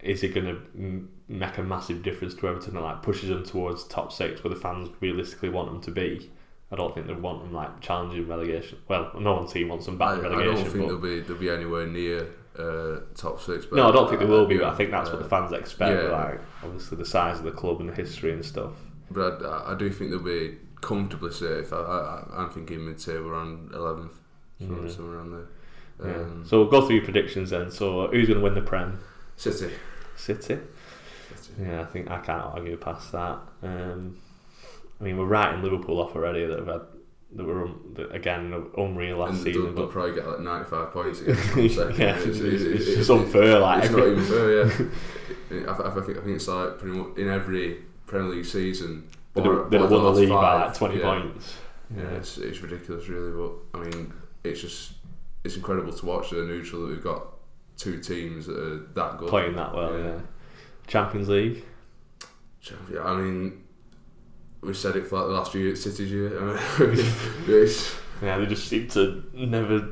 is it going to m- make a massive difference to Everton and like pushes them towards top six where the fans realistically want them to be? I don't think they want them like challenging relegation. Well, no one team wants them I, back in I don't think they'll be they'll be anywhere near uh, top six. But no, I don't think they will be. But I think that's what uh, the fans expect. yeah. Like obviously the size of the club and the history and stuff. But I, I do think they'll be comfortably safe. I, I, I'm thinking mid-table around 11th, somewhere, somewhere around there. Yeah. Um, So we'll go through your predictions then. So who's going to win the Prem? City. City. Yeah, I think I can't argue past that. Um, I mean, we're writing Liverpool off already that have had that were um, that, again unreal last And they'll, season. they'll But probably get like 95 points [laughs] again. from second. Yeah, it's- it's just unfair, like, it's not even fair. Yeah, I, [laughs] I, I think I think it's like pretty much in every Premier League season. they'd or- have, they'd won the league by like twenty yeah. points. Yeah, Yeah. it's, it's ridiculous, really. But I mean, it's just it's incredible to watch the neutral that we've got two teams that are that good playing that well. Yeah. Champions League. Yeah, I mean, we said it for like the last year, City's year. I mean, [laughs] [laughs] Yeah, they just seem to never.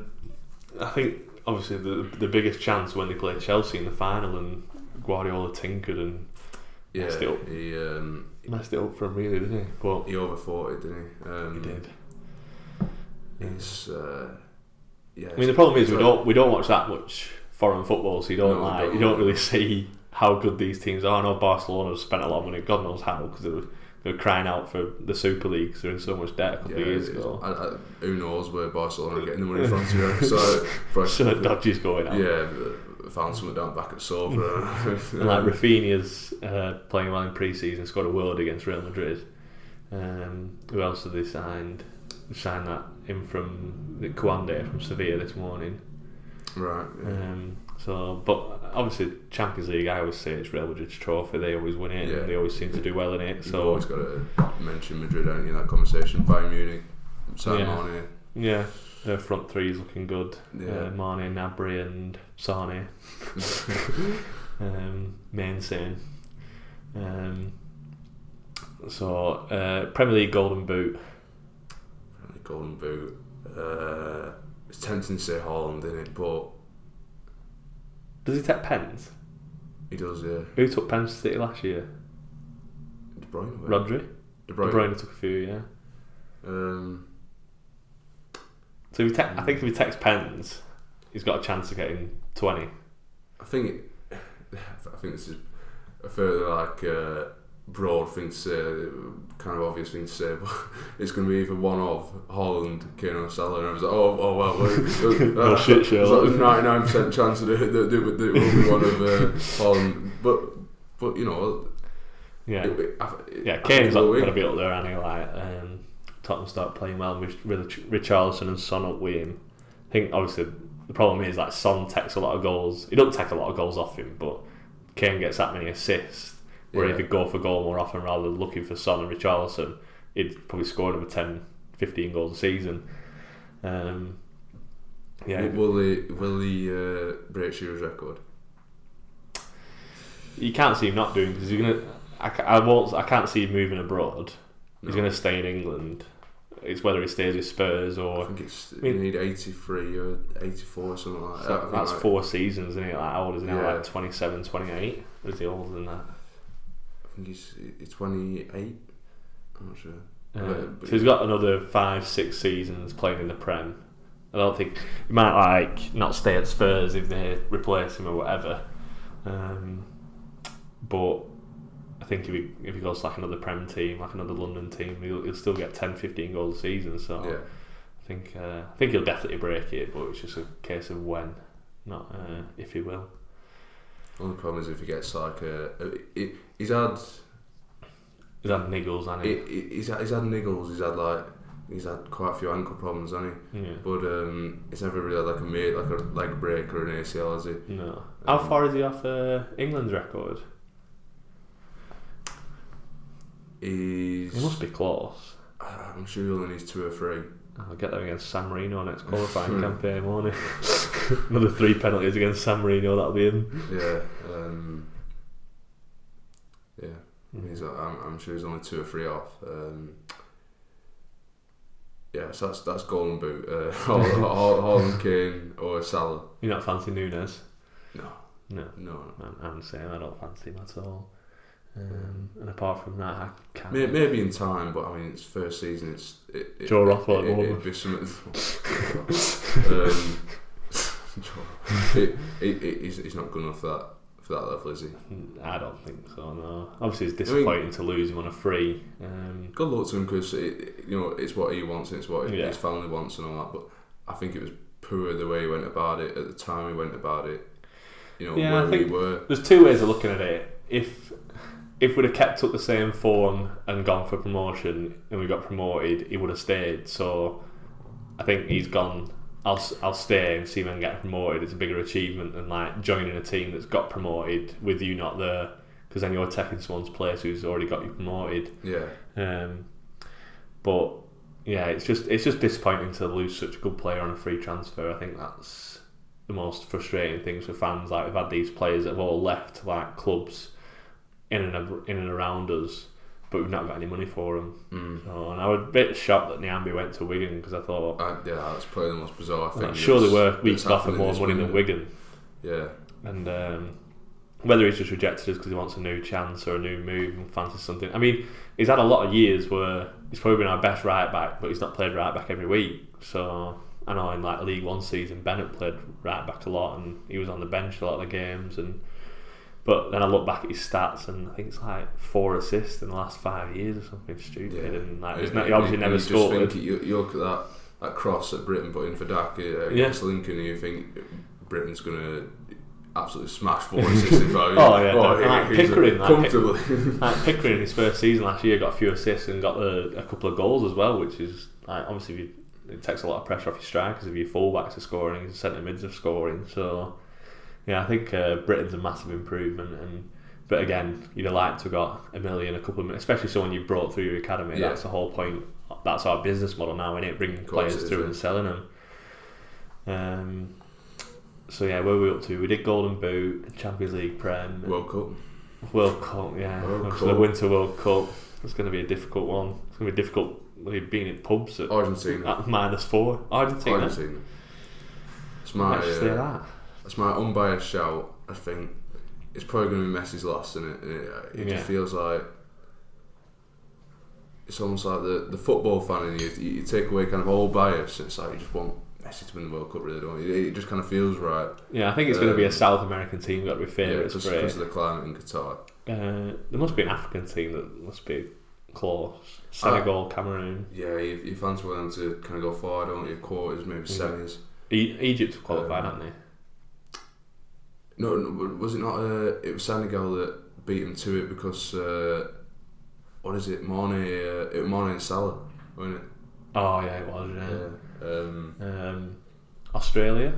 I think obviously the the biggest chance when they played Chelsea in the final and Guardiola tinkered and yeah, Messed it up. he um, messed it up for him really, didn't he? But he over forty, didn't he? Um, he did. It's uh, yeah. I mean, the problem is we don't we don't watch that much foreign football, so you don't No, like don't. you don't really [laughs] see how good these teams are. I know Barcelona spent a lot of money, God knows how, because they were, they were crying out for the Super League. 'cause they're in so much debt a couple Yeah, of years ago. I, I, who knows where Barcelona are getting the money [laughs] from? To be so, for, So dodgy's going out. yeah, found something down back at Sofa. [laughs] And like Raphinha's uh, playing well in pre-season, scored a world against Real Madrid. Um, who else have they signed? Signed that in from the Koundé from Sevilla this morning. right. Yeah. Um, so, but obviously Champions League, I always say it's Real Madrid's trophy. They always win it, Yeah. and they always seem to do well in it. You've So, always got to mention Madrid, haven't you? in That conversation. Bayern Munich, San Yeah. Mane. yeah, their front three is looking good. Yeah. Uh, Mane, Gnabry, and Sane. [laughs] um, Mainsane. Um, so, uh, Premier League Golden Boot. Golden Boot. Uh, it's tempting to say Haaland in it, but Does he take pens? he does. Yeah, Who took pens to City last year? De Bruyne. Rodri. De De Bruyne. Bruyne took a few, yeah. Um, So if he te- I think if he takes pens, he's got a chance of getting twenty. I think it, [sighs] I think this is a further like uh, broad thing to say, kind of obvious thing to say, [laughs] but it's going to be either one of Haaland, Kane or Salah, and I was like, oh, oh well, well [laughs] No shit, Sherlock. There's ninety nine percent chance that it, that, that, that it will be one of uh, [laughs] Haaland, but but you know, Yeah, it, it, it, yeah. Kane's going to be up there, and like um, Tottenham start playing well with Rich- Richarlison and Son up with him. I think obviously the problem is like Son takes a lot of goals. He doesn't take a lot of goals off him, but Kane gets that many assists. Where Yeah. he could go for goal more often rather than looking for Son and Richarlison, he'd probably score over 10, 15 goals a season. Um, yeah, Will he will he uh, break Shearer's record? you can't see him not doing because he's gonna. I, I won't. I can't see him moving abroad. He's gonna stay in England. It's whether he stays with Spurs or. I think it's I mean- you need eighty three or eighty four or something like that. That's like- four seasons, isn't it? Like how old is he now? Yeah. Like 27, 28? Is he older than that? I think he's he's twenty eight. I'm not sure. Uh, But- so he's got another five, six seasons playing in the Prem. I don't think he might like not stay at Spurs if they replace him or whatever. Um, but I think if he if he goes to like another Prem team, like another London team, he'll, he'll still get 10, 15 goals a season. So Yeah. I think uh, I think he'll definitely break it, but it's just a case of when, not uh, if he will. Only problem is if he gets like a, a he, he's had He's had niggles, hasn't he, he? he- he's had, he's had niggles. He's had like he's had quite a few ankle problems, hasn't he? Yeah. But um, he's never really had like a mate, like a leg break or an ACL, has he? No. How far is he off uh, England's record? He's. He must be close. I'm sure he only needs two or three. I'll get them against San Marino next [laughs] qualifying campaign, won't he? [laughs] Another three penalties against San Marino, that'll be in. Yeah. Um, yeah. He's, I'm, I'm sure he's only two or three off. Um, yeah, so that's that's golden boot. Uh, [laughs] Haaland, [laughs] Kane, or Salah. You not fancy Nunez? No, No. no. I'm, I'm the same, I don't fancy him at all. Um, and apart from that, I can't. Maybe, maybe in time, but I mean, it's first season. It's it, it, Joe at It, it'd be something. [laughs] um, Joe- it, it, it, he's, he's not good enough for that for that level, is he? I don't think so, no. Obviously, it's disappointing to lose him on a free. Um, Good luck to him because you know it's what he wants and it's what Yeah. his family wants and all that. But I think it was poor the way he went about it at the time he went about it. You know Yeah, where I think- we were. there's two ways of looking at it. If if we'd have kept up the same form and gone for promotion and we got promoted, he would have stayed. So I think he's gone. I'll I'll stay and see when I get promoted. It's a bigger achievement than like joining a team that's got promoted with you not there, because then you're taking someone's place who's already got you promoted. Yeah, Um, but yeah, it's just it's just disappointing to lose such a good player on a free transfer. I think that's the most frustrating things for fans. Like we've had these players that have all left like clubs in and in and around us, but we've not got any money for him. Mm. So, and I was a bit shocked that Nyambe went to Wigan because I thought I, yeah, that's probably the most bizarre thing. well, surely we're we offer more money than. Wigan. Yeah, and um, whether he's just rejected us because he wants a new chance or a new move and fancies something. I mean, he's had a lot of years where he's probably been our best right back, but he's not played right back every week. So I know in like League One season, Bennett played right back a lot, and he was on the bench a lot of the games. And but then I look back at his stats, and I think it's like four assists in the last five years or something stupid. yeah. And like, not, he obviously never you just scored. think- you, you look at that that cross that Brittain put in for Dack uh, Yeah. against Lincoln, and you think Brittain's gonna absolutely smash four assists in value. [laughs] Oh, yeah, definitely. Like Pickering, like, comfortably. like Pickering in his first season last year got a few assists and got a, a couple of goals as well, which is like obviously you, it takes a lot of pressure off your strikers if your fullbacks are scoring, centre mids are scoring. So yeah, I think uh, Brittain's a massive improvement. And but again, you'd have liked to have got a million, a couple of, especially someone you brought through your academy. Yeah. That's the whole point. That's our business model now, innit? Bringing course players it through and selling them. Um, so yeah, where were we up to? We did Golden Boot, Champions League Prem, World Cup. World Cup, yeah. World Cup. the Winter World Cup. It's going to be a difficult one. It's going to be difficult We've been in pubs at, Argentina. at minus four. Argentina. Argentina. It's my uh, that. That's my unbiased shout. I think it's probably going to be Messi's loss, and it, it, it Yeah. just feels like it's almost like the, the football fan in you. You you take away kind of all bias. It's like you just want Messi to win the World Cup, really, don't you? It, it just kind of feels right. Yeah, I think it's going to be a Um, South American team got to be Yeah, favourites just because of the climate in Qatar. Uh, there must be an African team that must be close. Senegal, Ah. Cameroon. Yeah, you, you fancy them to kind of go far, don't you? Quarters, maybe semis. E- Egypt qualified, Um, haven't they? No, no, was it not? Uh, it was Senegal that beat them to it because uh, what is it? Mane, uh, it Mane and Salah, wasn't it? Oh, yeah, it was, yeah. Yeah. Um, Um, Australia.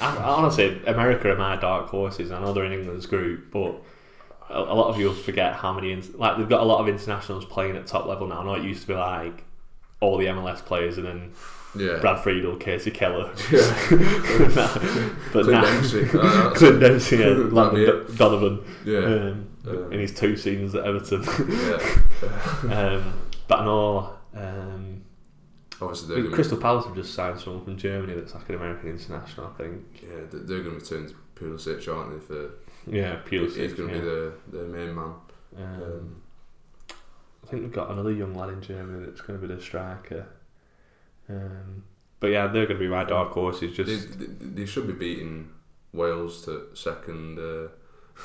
I, I honestly, America are my dark horses. I know they're in England's group, but a, a lot of you forget how many. Like they've got a lot of internationals playing at top level now. I know it used to be like all the MLS players and then yeah. Brad Friedel, Kasey Keller, [laughs] Yeah. [laughs] but Clint now Dempsey. Uh, [laughs] that's- Clint Dempsey, yeah, Landon Donovan, Yeah. um, Um, in his two seasons at Everton. yeah. um, but I know. Um, Obviously, I they're think going Crystal Palace have just signed someone from Germany that's like an American international, I think. yeah, they're- they're going to return to Pulisic, aren't they? For Yeah, Pulisic. he's going to yeah. be the the main man. Um, Um, I think we've got another young lad in Germany that's going to be the striker. Um, but yeah, they're going to be my dark horses. Just they, they should be beating Wales to second uh,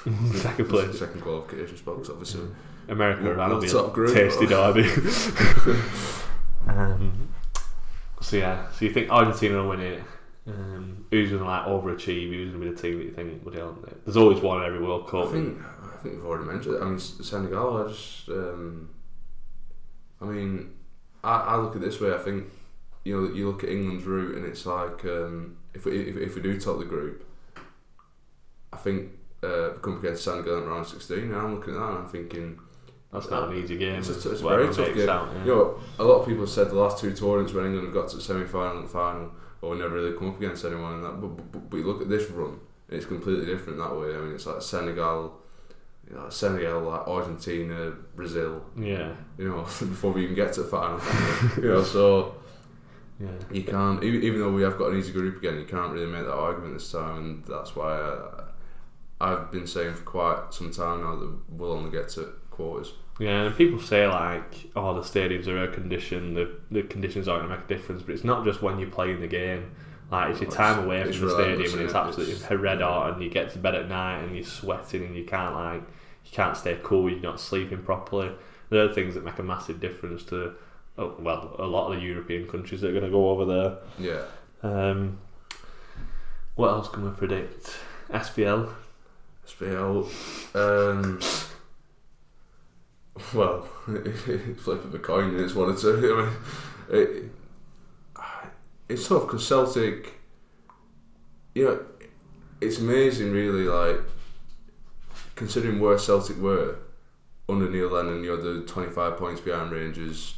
[laughs] Second [laughs] place. Second qualification spot, 'cause obviously. America, Well, that'll be top a group. tasty derby. [laughs] um, so yeah, so you think Argentina will win it? Um, who's gonna like overachieve? Who's gonna be the team that you think will do it? There's always one in every World I Cup. think I think we've already mentioned it. I mean, S- Senegal. I just, um, I mean, I, I look at it this way. I think you know, you look at England's route, and it's like um, if we if, if we do top the group, I think uh, we come against Senegal in round sixteen. And I'm looking at that, and I'm thinking. That's not an easy game. It's a, it's a very tough game. out, yeah. You know, a lot of people have said the last two tournaments when England have got to the semi-final and final, or we never really come up against anyone in that. But, but, but you look at this run, and it's completely different that way. I mean, it's like Senegal, you know, Senegal, like Argentina, Brazil. yeah, You know, [laughs] before we even get to the final. [laughs] you know, so yeah. you can't. Even, even though we have got an easy group again, you can't really make that argument this time, and that's why I, I've been saying for quite some time now that we'll only get to quarters. Yeah, and people say like, "Oh, the stadiums are air conditioned. The the conditions aren't going to make a difference." But it's not just when you're playing the game. Like it's your time away from the stadium, and it's it? absolutely It's- red hot, and you get to bed at night, and you're sweating, and you can't like, you can't stay cool. You're not sleeping properly. There are things that make a massive difference to, oh, well, a lot of the European countries that are going to go over there. Yeah. Um, what else can we predict? SPL. SPL. Um, well, [laughs] flip of a coin. It's one or two. I mean, it, it's tough because Celtic. You know, it's amazing, really. Like considering where Celtic were under Neil Lennon, you know, the twenty-five points behind Rangers.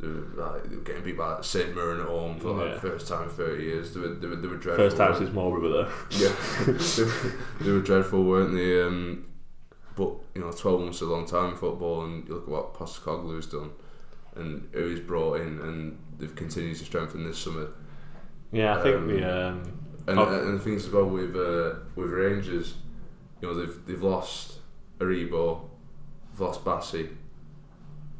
They were, like, they were getting beat by St Mirren at home for like Yeah. the first time in thirty years. They were, they were, they were dreadful. First time since Mowbray were there. yeah, [laughs] they, were, they were dreadful, weren't they? Um, but you know, twelve months is a long time in football, and you look at what Postecoglou's done, and who he's brought in, and they've continued to strengthen this summer. Yeah, I think Um, the um, And, Oh. and the things as well with uh, with Rangers, you know, they've they've lost Aribo, they've lost Bassey,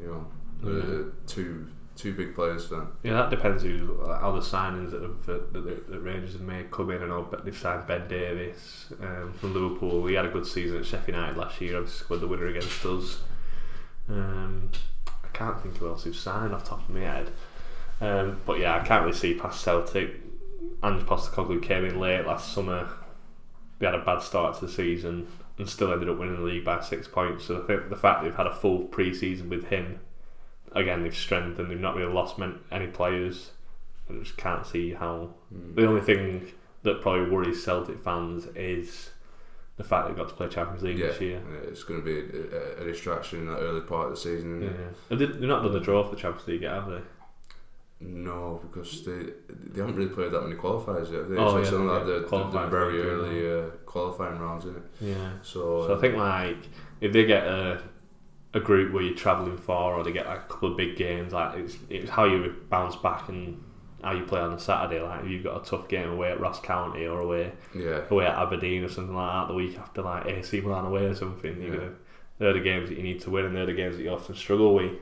you know, uh, two two big players for them. Yeah, that depends who how the signings that, have, that, that, that Rangers have made come in. I know but they've signed Ben Davies um, from Liverpool. He had a good season at Sheffield United last year. Obviously scored the winner against us. Um, I can't think who else who's signed off the top of my head. Um, but yeah, I can't really see past Celtic. Ange Postecoglou came in late last summer. They had a bad start to the season and still ended up winning the league by six points. So I think the fact they've had a full pre-season with him again they've strengthened. They've not really lost men- any players. I just can't see how. The only thing that probably worries Celtic fans is the fact they've got to play Champions League Yeah, this year. it's going to be a, a, a distraction in that early part of the season. Yeah, they- they've not done the draw for the Champions League yet, have they? No, because they they haven't really played that many qualifiers yet. Have they? Oh, it's yeah, like yeah. the, the, the Qualifying very early uh, qualifying rounds, isn't it? Yeah. So, So I think like if they get a a group where you're travelling far, or they get like a couple of big games, like it's it's how you bounce back and how you play on a Saturday. Like if you've got a tough game away at Ross County or away yeah, away at Aberdeen or something like that the week after like AC Milan away or something. You're Yeah. gonna, they're the games that you need to win, and they're the games that you often struggle with.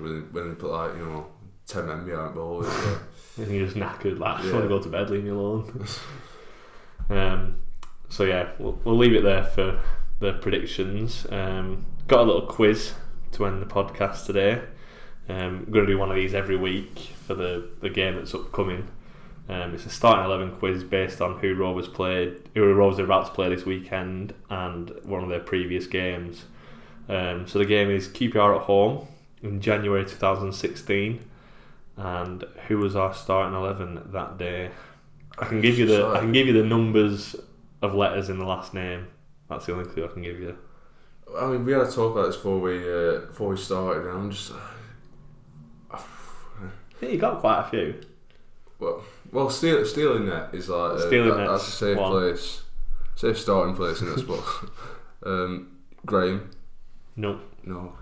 when they, when they put like you know ten men behind the ball, uh, [laughs] And you're just knackered, like, [laughs] I just Yeah. want to go to bed, leave me alone. [laughs] um, so, yeah, we'll, we'll leave it there for the predictions. Um, got a little quiz to end the podcast today. Um, I'm going to do one of these every week for the, the game that's upcoming. Um, it's a starting 11 quiz based on who Rovers played, who Rovers are about to play this weekend and one of their previous games. Um, so the game is QPR at home in January 2016 and who was our starting eleven that day? I can give you the I can give you the numbers of letters in the last name. That's the only clue I can give you. I mean, we had a talk about this before we uh, before we started, and I'm just [sighs] Yeah, you got quite a few. well, well, steal, stealing net is like uh, Stealing that, that's a safe one. place, safe starting place in this book. [laughs] um, Graham, No, no,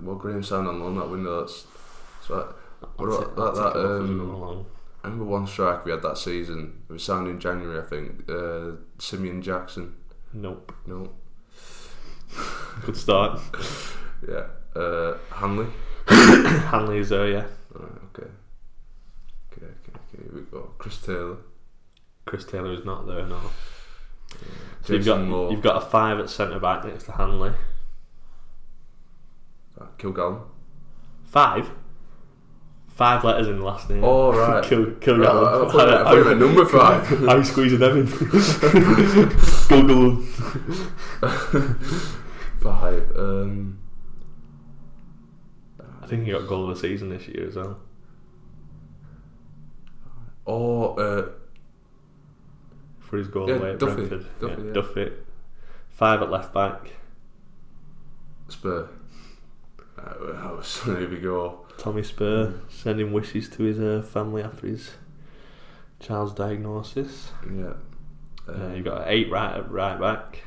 well, Graham signed on loan that window. That's so. What I'll about that? that it off as we go um. I remember one strike we had that season. It was signed in January, I think. Uh, Simeon Jackson. Nope. No, [laughs] Good start. yeah. Uh, Hanley. [coughs] Hanley's there, yeah. Right, okay. Okay, okay, okay. Here we go. Chris Taylor. Chris Taylor is not there, no. So you've got Moore. you've got a five at centre back next to Hanley. Uh, Kilgallon. Five. Five letters in the last name. Oh, right. [laughs] Kill, kill Right, I [laughs] I meant number five. How you squeezing them in? Google. Five. Um, I think he got goal of the season this year as well. Or uh, For his goal Yeah, away at Duffy. Brentford. Duffy, yeah, yeah. Duffy. Five at left back. Spurr. Uh, [laughs] house. Here we go. Tommy Spurr sending wishes to his uh, family after his child's diagnosis. Yeah. Uh, you got eight right right back.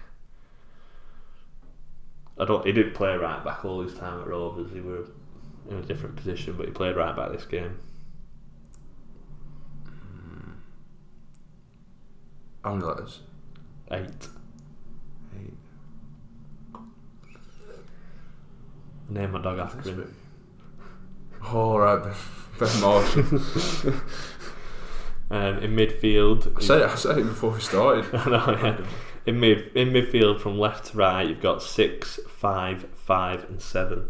I don't. He didn't play right back all his time at Rovers. He were in a different position, but he played right back this game. How many letters? Eight. Eight. Name my dog after him. Oh, right. Ben, ben Marshall. [laughs] Um, in midfield, I said, it, I said it before we started. [laughs] I know, yeah. In mid in midfield from left to right, you've got six, five, five, and seven.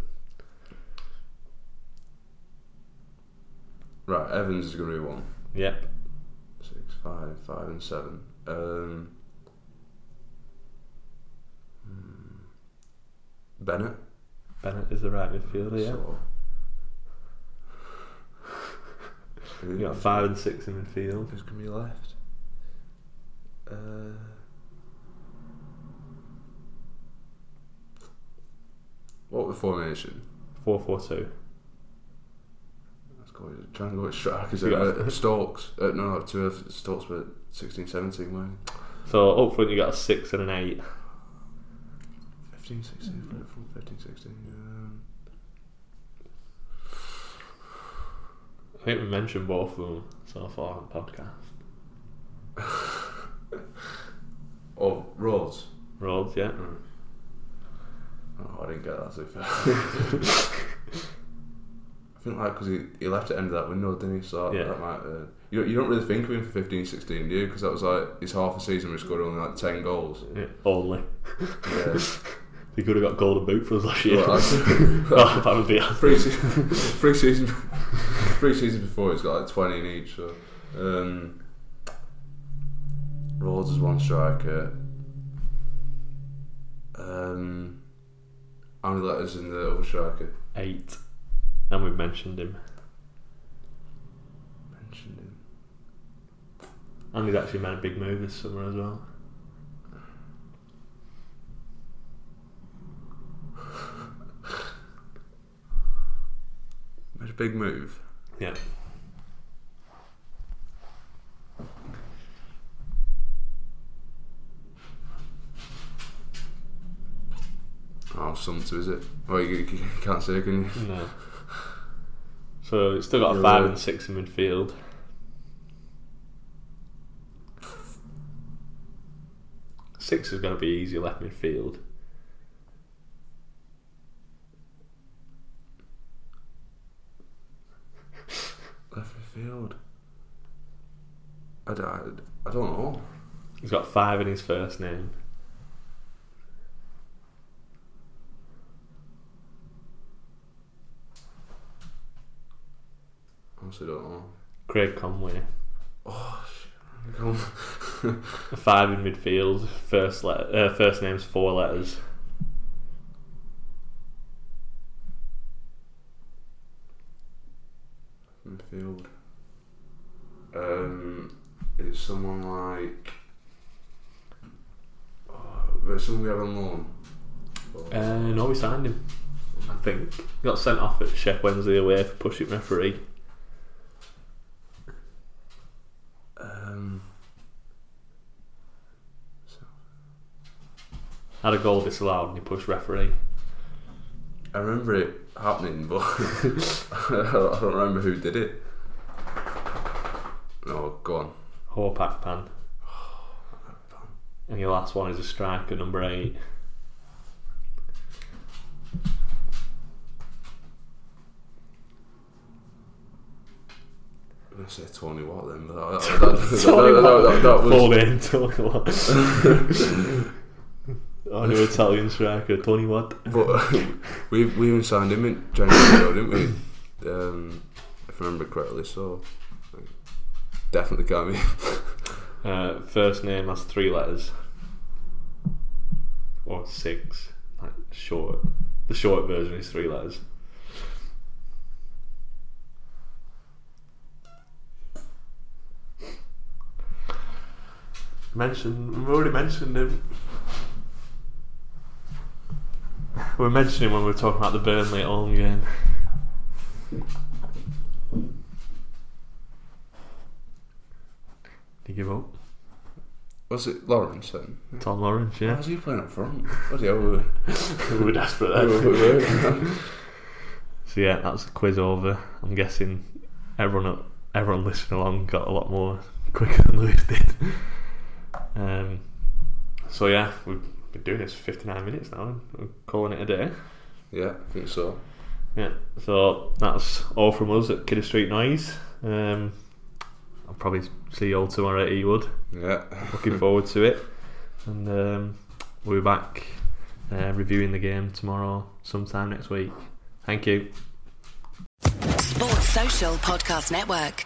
Right, Evans is going to be one. Yep. Six, five, five, and seven. Um, hmm. Bennett. Bennett is the right midfielder. Yeah. So, [laughs] You got five and six in midfield. Who's going to be left? Uh, what was the formation? Four, four, two. Let's go with, try and go with strikers. Got- Uh, Stokes. Uh, no, two of Stokes were 16, 17, weren't So up front, you got a six and an eight. they? 15, 16, from 15, 16. Um, I think we mentioned both of them so far on the podcast. [laughs] oh, Rhodes. Rhodes, yeah. Oh, I didn't get that so fair. I think like because he, he left at the end of that window, didn't he? So Yeah. that might. Uh, you, you don't really think of him for 15, 16, do you? Because that was like his half a season we scored only like 10 goals. yeah. Only. Yeah. [laughs] He could have got golden boot for us last year. Well, [laughs] oh, that would be [laughs] Three, se- three seasons, three seasons before he's got like twenty in each. So, um, Rhodes is one striker. Um, how many letters in the other striker? eight. And we've mentioned him. Mentioned him. And he's actually made a big move this summer as well. [laughs] Made a big move. Yeah. Something is it? Well, you, you can't say, can you? No. So it's still got a five and six in midfield. Six is going to be easy left midfield. Left field. I, don't- I, I don't know. He's got five in his first name. Don't know. Craig Conway. Oh, shit. Come on. [laughs] Five in midfield. First let uh, first name's four letters. Midfield. Um, it's someone like. Oh, someone we have on loan. Uh, no, we signed him. I think got sent off at Sheff Wednesday away for pushing referee. Had a goal disallowed and he pushed referee. I remember it happening, but I don't remember who did it. No, go on. Hope Akpan. And your last one is a striker, number eight. gonna say Tony Watt then, but that, that, that, that, that, that Full was. name, Tony Watt. I knew Italian striker, Tony Watt. But [laughs] [laughs] we we even signed him in January, didn't we? Um, if I remember correctly, so definitely can't be. [laughs] Uh, first name has three letters. Or six. Like short. The short version is three letters. Mentioned we've already mentioned him. We were mentioning when we were talking about the Burnley at home game. Did you give up? Was it Lawrence then? Tom Lawrence, Why yeah. was he playing up front? Bloody hell, we were- [laughs] we were desperate we were- then. we were- So yeah, that's the quiz over. I'm guessing everyone everyone listening along got a lot more quicker than Lewis did. [laughs] Um, so yeah, we've been doing this for 59 minutes now. and We're calling it a day. Yeah, I think so. Yeah, so that's all from us at Kidder Street Noise. Um, I'll probably see you all tomorrow at Ewood. Yeah. Looking [laughs] forward to it. And um, we'll be back uh, reviewing the game tomorrow, sometime next week. Thank you. Sports Social Podcast Network.